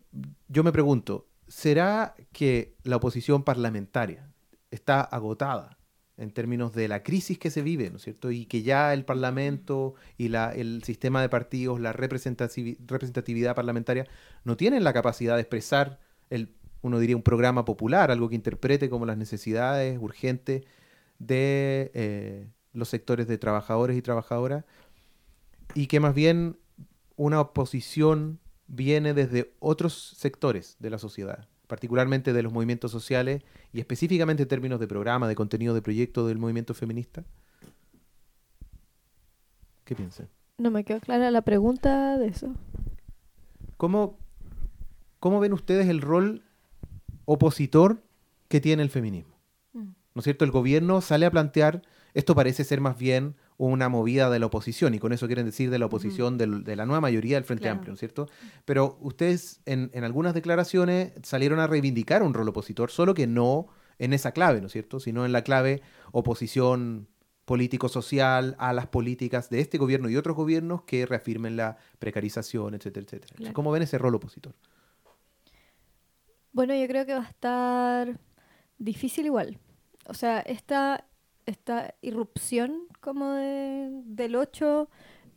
A: yo me pregunto, ¿será que la oposición parlamentaria está agotada en términos de la crisis que se vive, ¿no es cierto? Y que ya el Parlamento y el sistema de partidos, la representatividad parlamentaria, no tienen la capacidad de expresar, el, uno diría, un programa popular, algo que interprete como las necesidades urgentes de eh, los sectores de trabajadores y trabajadoras, y que más bien una oposición viene desde otros sectores de la sociedad, particularmente de los movimientos sociales y específicamente en términos de programa, de contenido de proyecto del movimiento feminista? ¿Qué piensan?
C: No me quedó clara la pregunta de eso.
A: ¿Cómo, cómo ven ustedes el rol opositor que tiene el feminismo? Mm. ¿No es cierto? El gobierno sale a plantear, esto parece ser más bien una movida de la oposición, y con eso quieren decir de la oposición de la nueva mayoría del Frente Amplio, ¿no es cierto? Pero ustedes en, algunas declaraciones salieron a reivindicar un rol opositor, solo que no en esa clave, ¿no es cierto? Sino en la clave oposición político-social a las políticas de este gobierno y otros gobiernos que reafirmen la precarización, etcétera, etcétera. ¿Cómo ven ese rol opositor?
C: Bueno, yo creo que va a estar difícil igual. O sea, esta, esta irrupción como del 8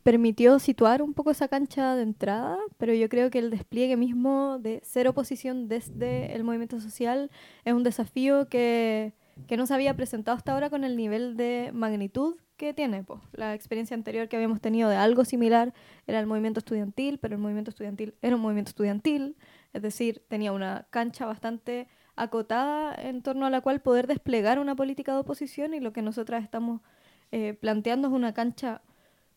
C: permitió situar un poco esa cancha de entrada, pero yo creo que el despliegue mismo de ser oposición desde el movimiento social es un desafío que, que no se había presentado hasta ahora con el nivel de magnitud que tiene. Pues. La experiencia anterior que habíamos tenido de algo similar era el movimiento estudiantil, pero el movimiento estudiantil era un movimiento estudiantil, es decir, tenía una cancha bastante acotada en torno a la cual poder desplegar una política de oposición y lo que nosotras estamos eh, planteando es una cancha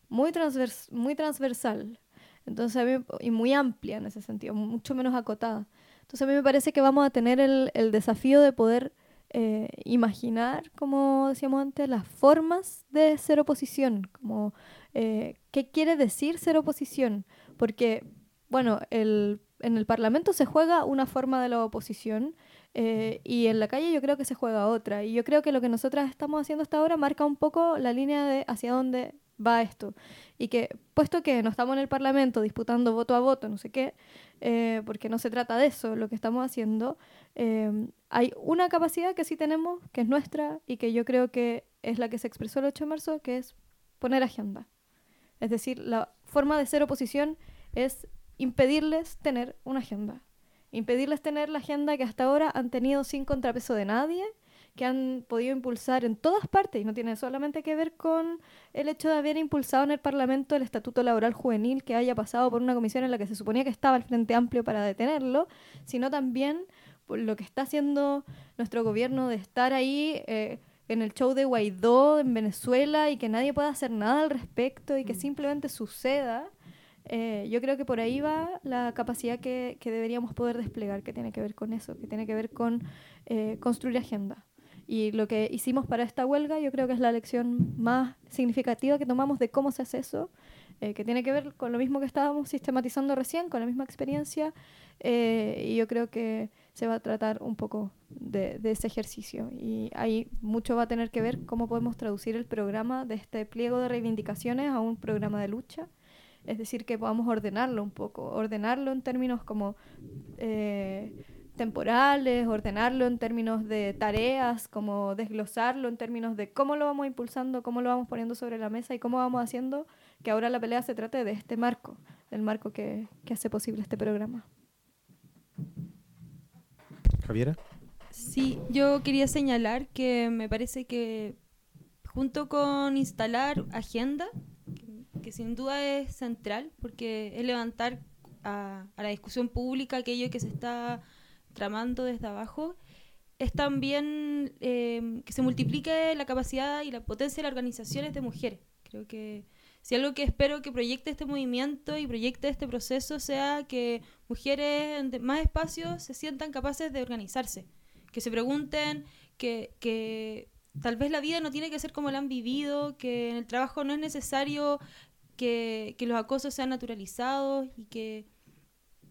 C: muy, transvers muy transversal entonces y muy amplia en ese sentido, mucho menos acotada. Entonces a mí me parece que vamos a tener el, desafío de poder eh, imaginar, como decíamos antes, las formas de ser oposición, como eh, qué quiere decir ser oposición, porque, bueno, el, en el Parlamento se juega una forma de la oposición eh, y en la calle yo creo que se juega otra. Y yo creo que lo que nosotras estamos haciendo hasta ahora marca un poco la línea de hacia dónde va esto. Y que, puesto que no estamos en el Parlamento disputando voto a voto, no sé qué, eh, porque no se trata de eso lo que estamos haciendo, eh, hay una capacidad que sí tenemos, que es nuestra, y que yo creo que es la que se expresó el 8 de marzo, que es poner agenda. Es decir, la forma de ser oposición es impedirles tener una agenda. Impedirles tener la agenda que hasta ahora han tenido sin contrapeso de nadie, que han podido impulsar en todas partes, y no tiene solamente que ver con el hecho de haber impulsado en el Parlamento el Estatuto Laboral Juvenil, que haya pasado por una comisión en la que se suponía que estaba el Frente Amplio para detenerlo, sino también por lo que está haciendo nuestro gobierno de estar ahí eh, en el show de Guaidó en Venezuela y que nadie pueda hacer nada al respecto y que mm. simplemente suceda. Eh, yo creo que por ahí va la capacidad que, que, deberíamos poder desplegar, que tiene que ver con eso, que tiene que ver con eh, construir agenda. Y lo que hicimos para esta huelga yo creo que es la lección más significativa que tomamos de cómo se hace eso, eh, que tiene que ver con lo mismo que estábamos sistematizando recién, con la misma experiencia, eh, y yo creo que se va a tratar un poco de, de, ese ejercicio. Y ahí mucho va a tener que ver cómo podemos traducir el programa de este pliego de reivindicaciones a un programa de lucha. Es decir, que podamos ordenarlo un poco, ordenarlo en términos como... Eh, temporales, ordenarlo en términos de tareas, como desglosarlo en términos de cómo lo vamos impulsando, cómo lo vamos poniendo sobre la mesa y cómo vamos haciendo que ahora la pelea se trate de este marco, del marco que, que hace posible este programa.
A: Javiera.
D: Sí, yo quería señalar que me parece que junto con instalar agenda, que, sin duda es central, porque es levantar a, la discusión pública aquello que se está tramando desde abajo, es también eh, que se multiplique la capacidad y la potencia de las organizaciones de mujeres. Creo que si algo que espero que proyecte este movimiento y proyecte este proceso sea que mujeres en más espacios se sientan capaces de organizarse, que se pregunten que, que tal vez la vida no tiene que ser como la han vivido, que en el trabajo no es necesario que, que los acosos sean naturalizados y que,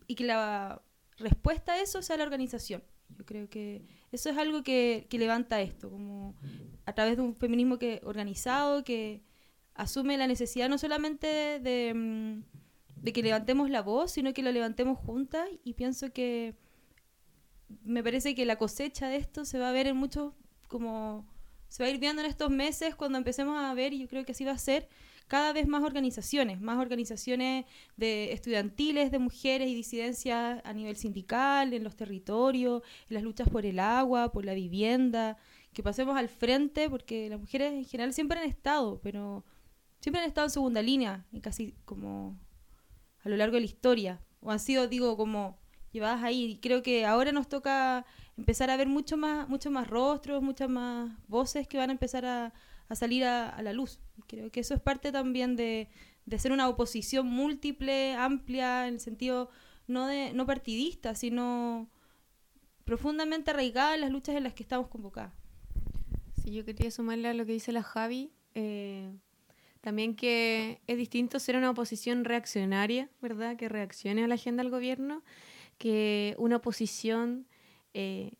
D: y que la respuesta a eso sea la organización. Yo creo que eso es algo que, levanta esto, como a través de un feminismo que organizado, que asume la necesidad no solamente de, mm, de, que levantemos la voz, sino que lo levantemos juntas y pienso que me parece que la cosecha de esto se va a ver en muchos, como se va a ir viendo en estos meses cuando empecemos a ver, y yo creo que así va a ser, cada vez más organizaciones, más organizaciones de estudiantiles de mujeres y disidencias a nivel sindical, en los territorios, en las luchas por el agua, por la vivienda, que pasemos al frente, porque las mujeres en general siempre han estado, pero siempre han estado en segunda línea, y casi como a lo largo de la historia, o han sido, digo, como llevadas ahí. Y creo que ahora nos toca empezar a ver mucho más, mucho más rostros, muchas más voces que van a empezar a, a salir a, la luz. Creo que eso es parte también de, de, ser una oposición múltiple, amplia, en el sentido no, de, no partidista, sino profundamente arraigada en las luchas en las que estamos convocadas.
B: Sí, yo quería sumarle a lo que dice la Javi, eh, también que es distinto ser una oposición reaccionaria, ¿verdad? Que reaccione a la agenda del gobierno, que una oposición eh,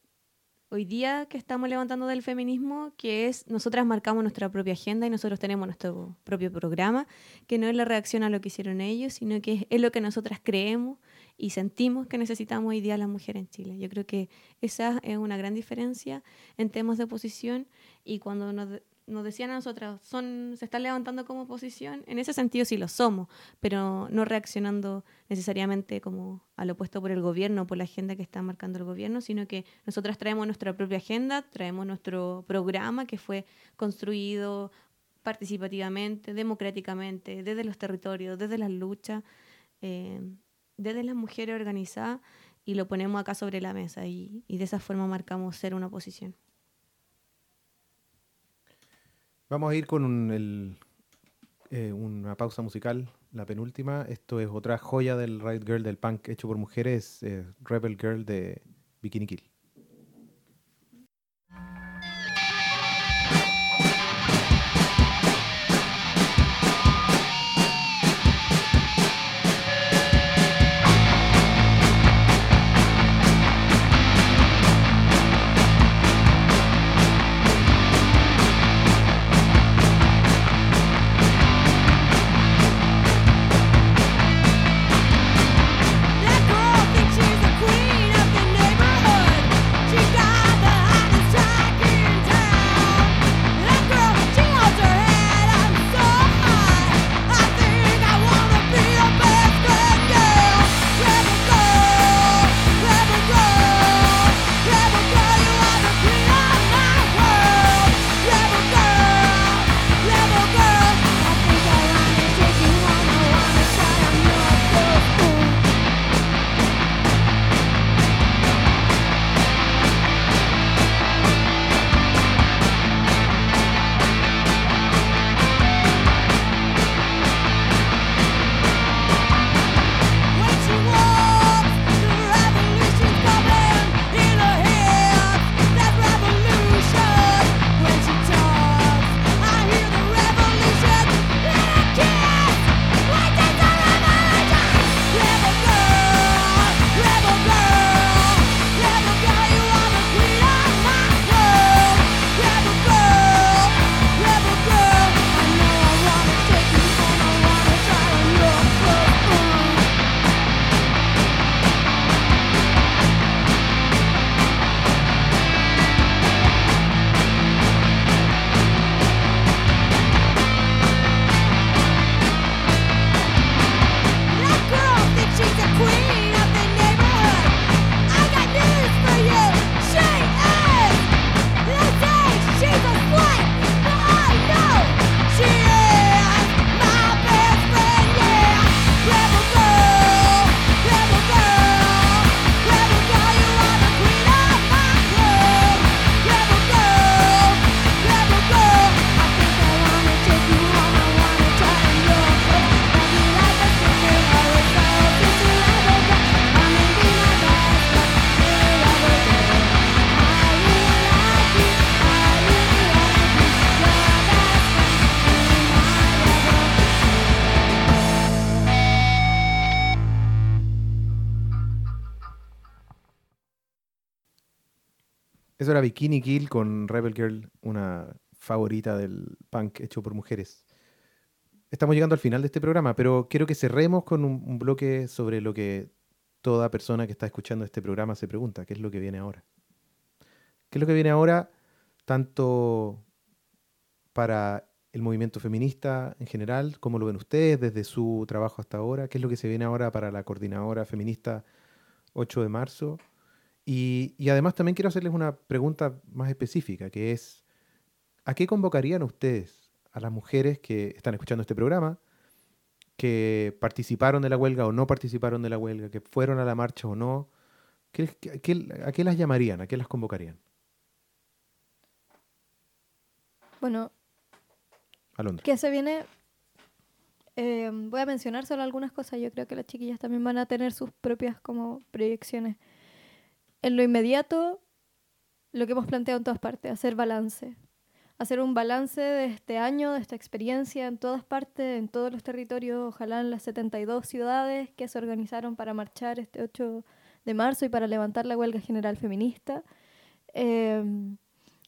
B: hoy día que estamos levantando del feminismo, que es nosotras marcamos nuestra propia agenda y nosotros tenemos nuestro propio programa, que no es la reacción a lo que hicieron ellos, sino que es, lo que nosotras creemos y sentimos que necesitamos hoy día las mujeres en Chile. Yo creo que esa es una gran diferencia en temas de oposición y cuando nos nos decían a nosotros, son, se están levantando como oposición, en ese sentido sí lo somos, pero no reaccionando necesariamente como al opuesto por el gobierno, por la agenda que está marcando el gobierno, sino que nosotras traemos nuestra propia agenda, traemos nuestro programa que fue construido participativamente, democráticamente, desde los territorios, desde las luchas, eh, desde las mujeres organizadas, y lo ponemos acá sobre la mesa, y, y de esa forma marcamos ser una oposición.
A: Vamos a ir con eh, una pausa musical, la penúltima. Esto es otra joya del Riot Girl del punk hecho por mujeres, eh, Rebel Girl de Bikini Kill. Eso era Bikini Kill con Rebel Girl, una favorita del punk hecho por mujeres. Estamos llegando al final de este programa, pero quiero que cerremos con un, bloque sobre lo que toda persona que está escuchando este programa se pregunta, ¿qué es lo que viene ahora? ¿Qué es lo que viene ahora tanto para el movimiento feminista en general? ¿Cómo lo ven ustedes desde su trabajo hasta ahora? ¿Qué es lo que se viene ahora para la coordinadora feminista 8 de marzo? Y, además también quiero hacerles una pregunta más específica, que es, ¿a qué convocarían ustedes a las mujeres que están escuchando este programa, que participaron de la huelga o no participaron de la huelga, que fueron a la marcha o no? a qué las llamarían? ¿A qué las convocarían?
C: Bueno, ¿qué se viene? Eh, voy a mencionar solo algunas cosas. Yo creo que las chiquillas también van a tener sus propias como proyecciones. En lo inmediato, lo que hemos planteado en todas partes, hacer balance. Hacer un balance de este año, de esta experiencia en todas partes, en todos los territorios, ojalá en las 72 ciudades que se organizaron para marchar este 8 de marzo y para levantar la huelga general feminista. Eh,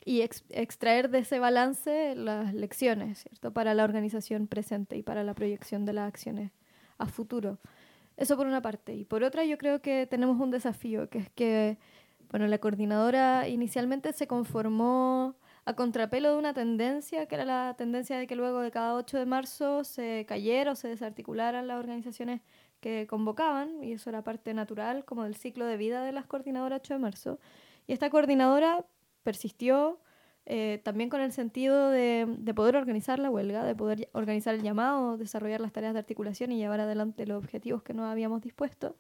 C: y extraer de ese balance las lecciones, ¿cierto? Para la organización presente y para la proyección de las acciones a futuro. Eso por una parte. Y por otra, yo creo que tenemos un desafío, que es que, bueno, la coordinadora inicialmente se conformó a contrapelo de una tendencia, que era la tendencia de que luego de cada 8 de marzo se cayera o se desarticularan las organizaciones que convocaban, y eso era parte natural como del ciclo de vida de las coordinadoras 8 de marzo. Y esta coordinadora persistió eh, también con el sentido de, poder organizar la huelga, de poder organizar el llamado, desarrollar las tareas de articulación y llevar adelante los objetivos que nos habíamos dispuesto.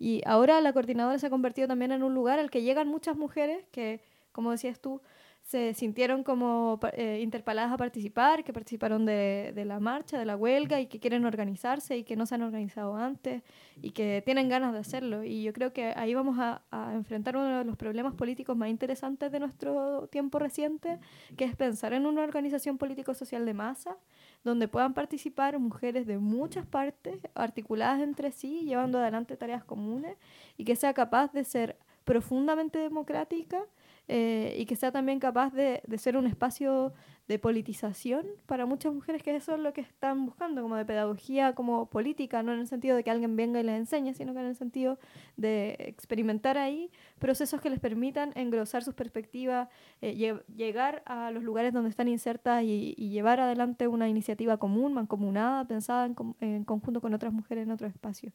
C: Y ahora la coordinadora se ha convertido también en un lugar al que llegan muchas mujeres que, como decías tú, se sintieron como eh, interpeladas a participar, que participaron de, la marcha, de la huelga y que quieren organizarse y que no se han organizado antes y que tienen ganas de hacerlo. Y yo creo que ahí vamos a, a enfrentar uno de los problemas políticos más interesantes de nuestro tiempo reciente, que es pensar en una organización político-social de masa donde puedan participar mujeres de muchas partes, articuladas entre sí, llevando adelante tareas comunes y que sea capaz de ser profundamente democrática eh, y que sea también capaz de, de, ser un espacio de politización para muchas mujeres, que eso es lo que están buscando, como de pedagogía, como política, no en el sentido de que alguien venga y les enseñe, sino que en el sentido de experimentar ahí procesos que les permitan engrosar sus perspectivas, eh, llegar a los lugares donde están insertas y, llevar adelante una iniciativa común, mancomunada, pensada en, en conjunto con otras mujeres en otros espacios.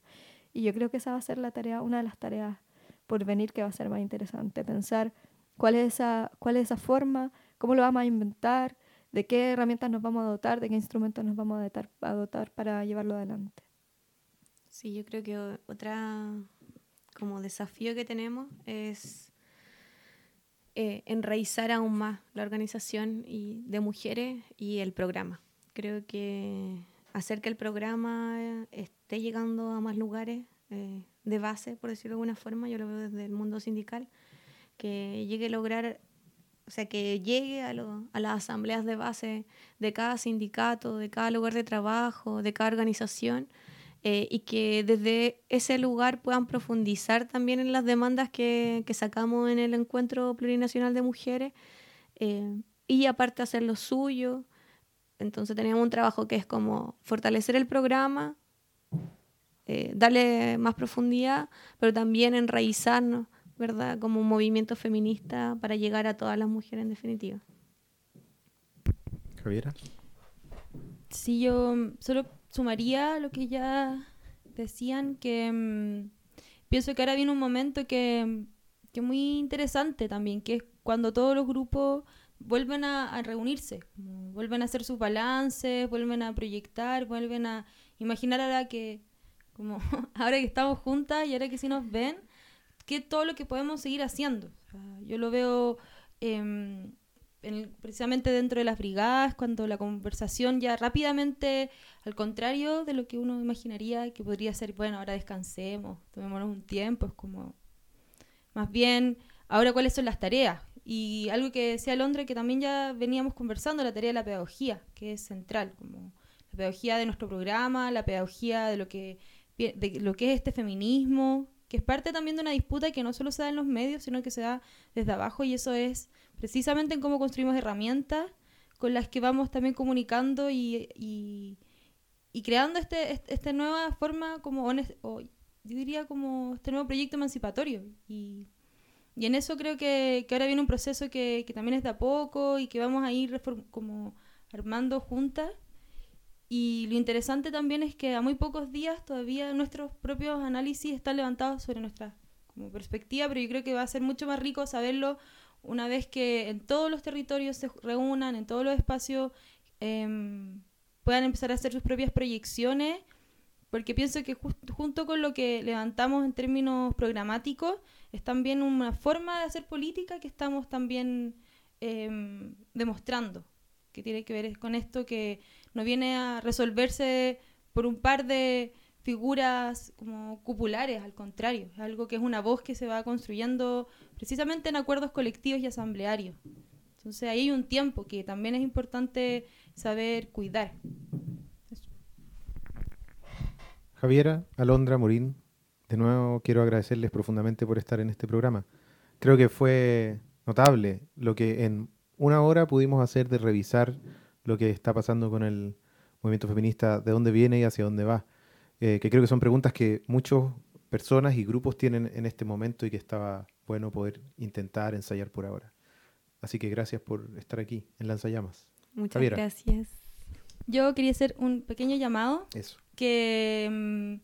C: Y yo creo que esa va a ser la tarea, una de las tareas por venir que va a ser más interesante, pensar cuál es esa, cuál es esa forma, cómo lo vamos a inventar, de qué herramientas nos vamos a dotar, de qué instrumentos nos vamos a dotar, a dotar para llevarlo adelante.
B: Sí, yo creo que otra como desafío que tenemos es eh, enraizar aún más la organización y, de mujeres y el programa. Creo que hacer que el programa esté llegando a más lugares eh, de base, por decirlo de alguna forma, yo lo veo desde el mundo sindical, que llegue a lograr, o sea, que llegue a, a las asambleas de base de cada sindicato, de cada lugar de trabajo, de cada organización, eh, y que desde ese lugar puedan profundizar también en las demandas que, que sacamos en el Encuentro Plurinacional de Mujeres, eh, y aparte hacer lo suyo. Entonces tenemos un trabajo que es como fortalecer el programa, eh, darle más profundidad, pero también enraizarnos ¿verdad? Como un movimiento feminista para llegar a todas las mujeres en definitiva.
A: Javiera.
D: Sí, yo solo sumaría lo que ya decían, que mm, pienso que ahora viene un momento que, que es muy interesante también, que es cuando todos los grupos vuelven a, a, reunirse, vuelven a hacer sus balances, vuelven a proyectar, vuelven a imaginar ahora que, como ahora que estamos juntas y ahora que sí nos ven, que todo lo que podemos seguir haciendo. yo lo veo em, precisamente dentro de las brigadas, cuando la conversación ya rápidamente, al contrario de lo que uno imaginaría que podría ser, bueno, ahora descansemos, tomémonos un tiempo, es como, más bien, ahora cuáles son las tareas. Y algo que decía Londres, que también ya veníamos conversando, la tarea de la pedagogía, que es central, como la pedagogía de nuestro programa, la pedagogía de lo que, de lo que es este feminismo, que es parte también de una disputa que no solo se da en los medios, sino que se da desde abajo y eso es precisamente en cómo construimos herramientas con las que vamos también comunicando y, y, creando este, este, nueva forma como, yo diría como este nuevo proyecto emancipatorio. Y, y en eso creo que, que, ahora viene un proceso que, que, también es de a poco y que vamos a ir como armando juntas. Y lo interesante también es que a muy pocos días todavía nuestros propios análisis están levantados sobre nuestra como perspectiva, pero yo creo que va a ser mucho más rico saberlo una vez que en todos los territorios se reúnan, en todos los espacios, em, puedan empezar a hacer sus propias proyecciones, porque pienso que junto con lo que levantamos en términos programáticos, es también una forma de hacer política que estamos también em, demostrando, que tiene que ver con esto que no viene a resolverse por un par de figuras como cupulares, al contrario, es algo que es una voz que se va construyendo precisamente en acuerdos colectivos y asamblearios. Entonces ahí hay un tiempo que también es importante saber cuidar.
A: Javiera, Alondra, Morín, de nuevo quiero agradecerles profundamente por estar en este programa. Creo que fue notable lo que en una hora pudimos hacer de revisar lo que está pasando con el movimiento feminista, de dónde viene y hacia dónde va. Eh, que creo que son preguntas que muchas personas y grupos tienen en este momento y que estaba bueno poder intentar ensayar por ahora. Así que gracias por estar aquí en Lanzallamas.
B: Muchas gracias.
D: Yo quería hacer un pequeño llamado.
A: Eso.
D: Que mm,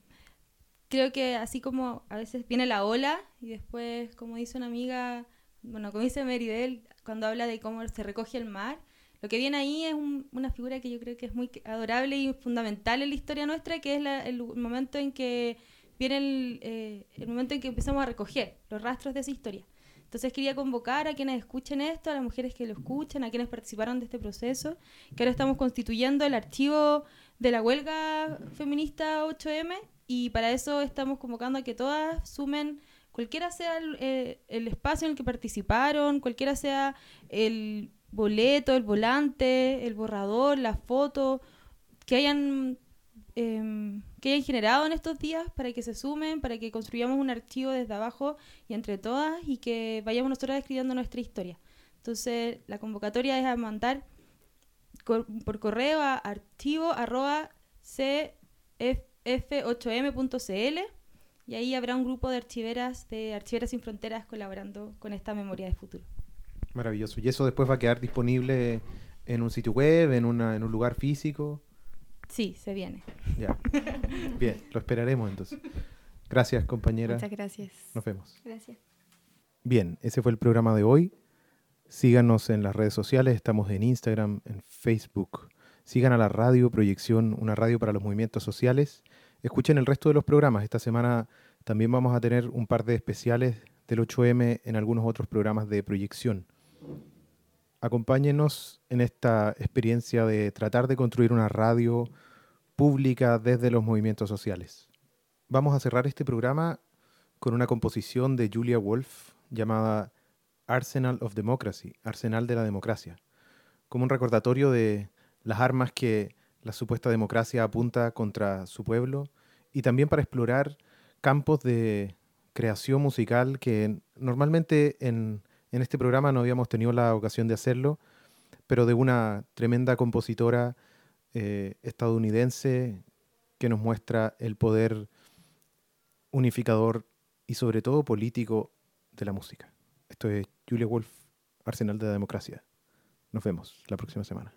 D: creo que así como a veces viene la ola y después, como dice una amiga, bueno, como dice Meridel, cuando habla de cómo se recoge el mar, lo que viene ahí es una figura que yo creo que es muy adorable y fundamental en la historia nuestra, que es el, momento en que viene el, eh, el, momento en que empezamos a recoger los rastros de esa historia. Entonces quería convocar a quienes escuchen esto, a las mujeres que lo escuchen, a quienes participaron de este proceso, que ahora estamos constituyendo el archivo de la huelga feminista 8M y para eso estamos convocando a que todas sumen cualquiera sea el, eh, el espacio en el que participaron, cualquiera sea el boleto, el volante, el borrador, la foto, que hayan, em, que hayan generado en estos días para que se sumen, para que construyamos un archivo desde abajo y entre todas y que vayamos nosotros escribiendo nuestra historia. Entonces, la convocatoria es a mandar por correo a archivo.cf8m.cl y ahí habrá un grupo de archiveras de Archiveras sin Fronteras colaborando con esta memoria de futuro.
A: Maravilloso. ¿Y eso después va a quedar disponible en un sitio web, en, una, en un lugar físico?
D: Sí, se viene.
A: Ya. Bien, lo esperaremos entonces. Gracias, compañera.
B: Muchas gracias.
A: Nos vemos.
B: Gracias.
A: Bien, ese fue el programa de hoy. Síganos en las redes sociales, estamos en Instagram, en Facebook. Sigan a la radio Proyección, una radio para los movimientos sociales. Escuchen el resto de los programas. Esta semana también vamos a tener un par de especiales del 8M en algunos otros programas de proyección. Acompáñenos en esta experiencia de tratar de construir una radio pública desde los movimientos sociales. Vamos a cerrar este programa con una composición de Julia Wolf llamada Arsenal of Democracy, Arsenal de la Democracia, como un recordatorio de las armas que la supuesta democracia apunta contra su pueblo y también para explorar campos de creación musical que normalmente en en este programa no habíamos tenido la ocasión de hacerlo, pero de una tremenda compositora eh, estadounidense que nos muestra el poder unificador y sobre todo político de la música. Esto es Julia Wolf, Arsenal de la Democracia. Nos vemos la próxima semana.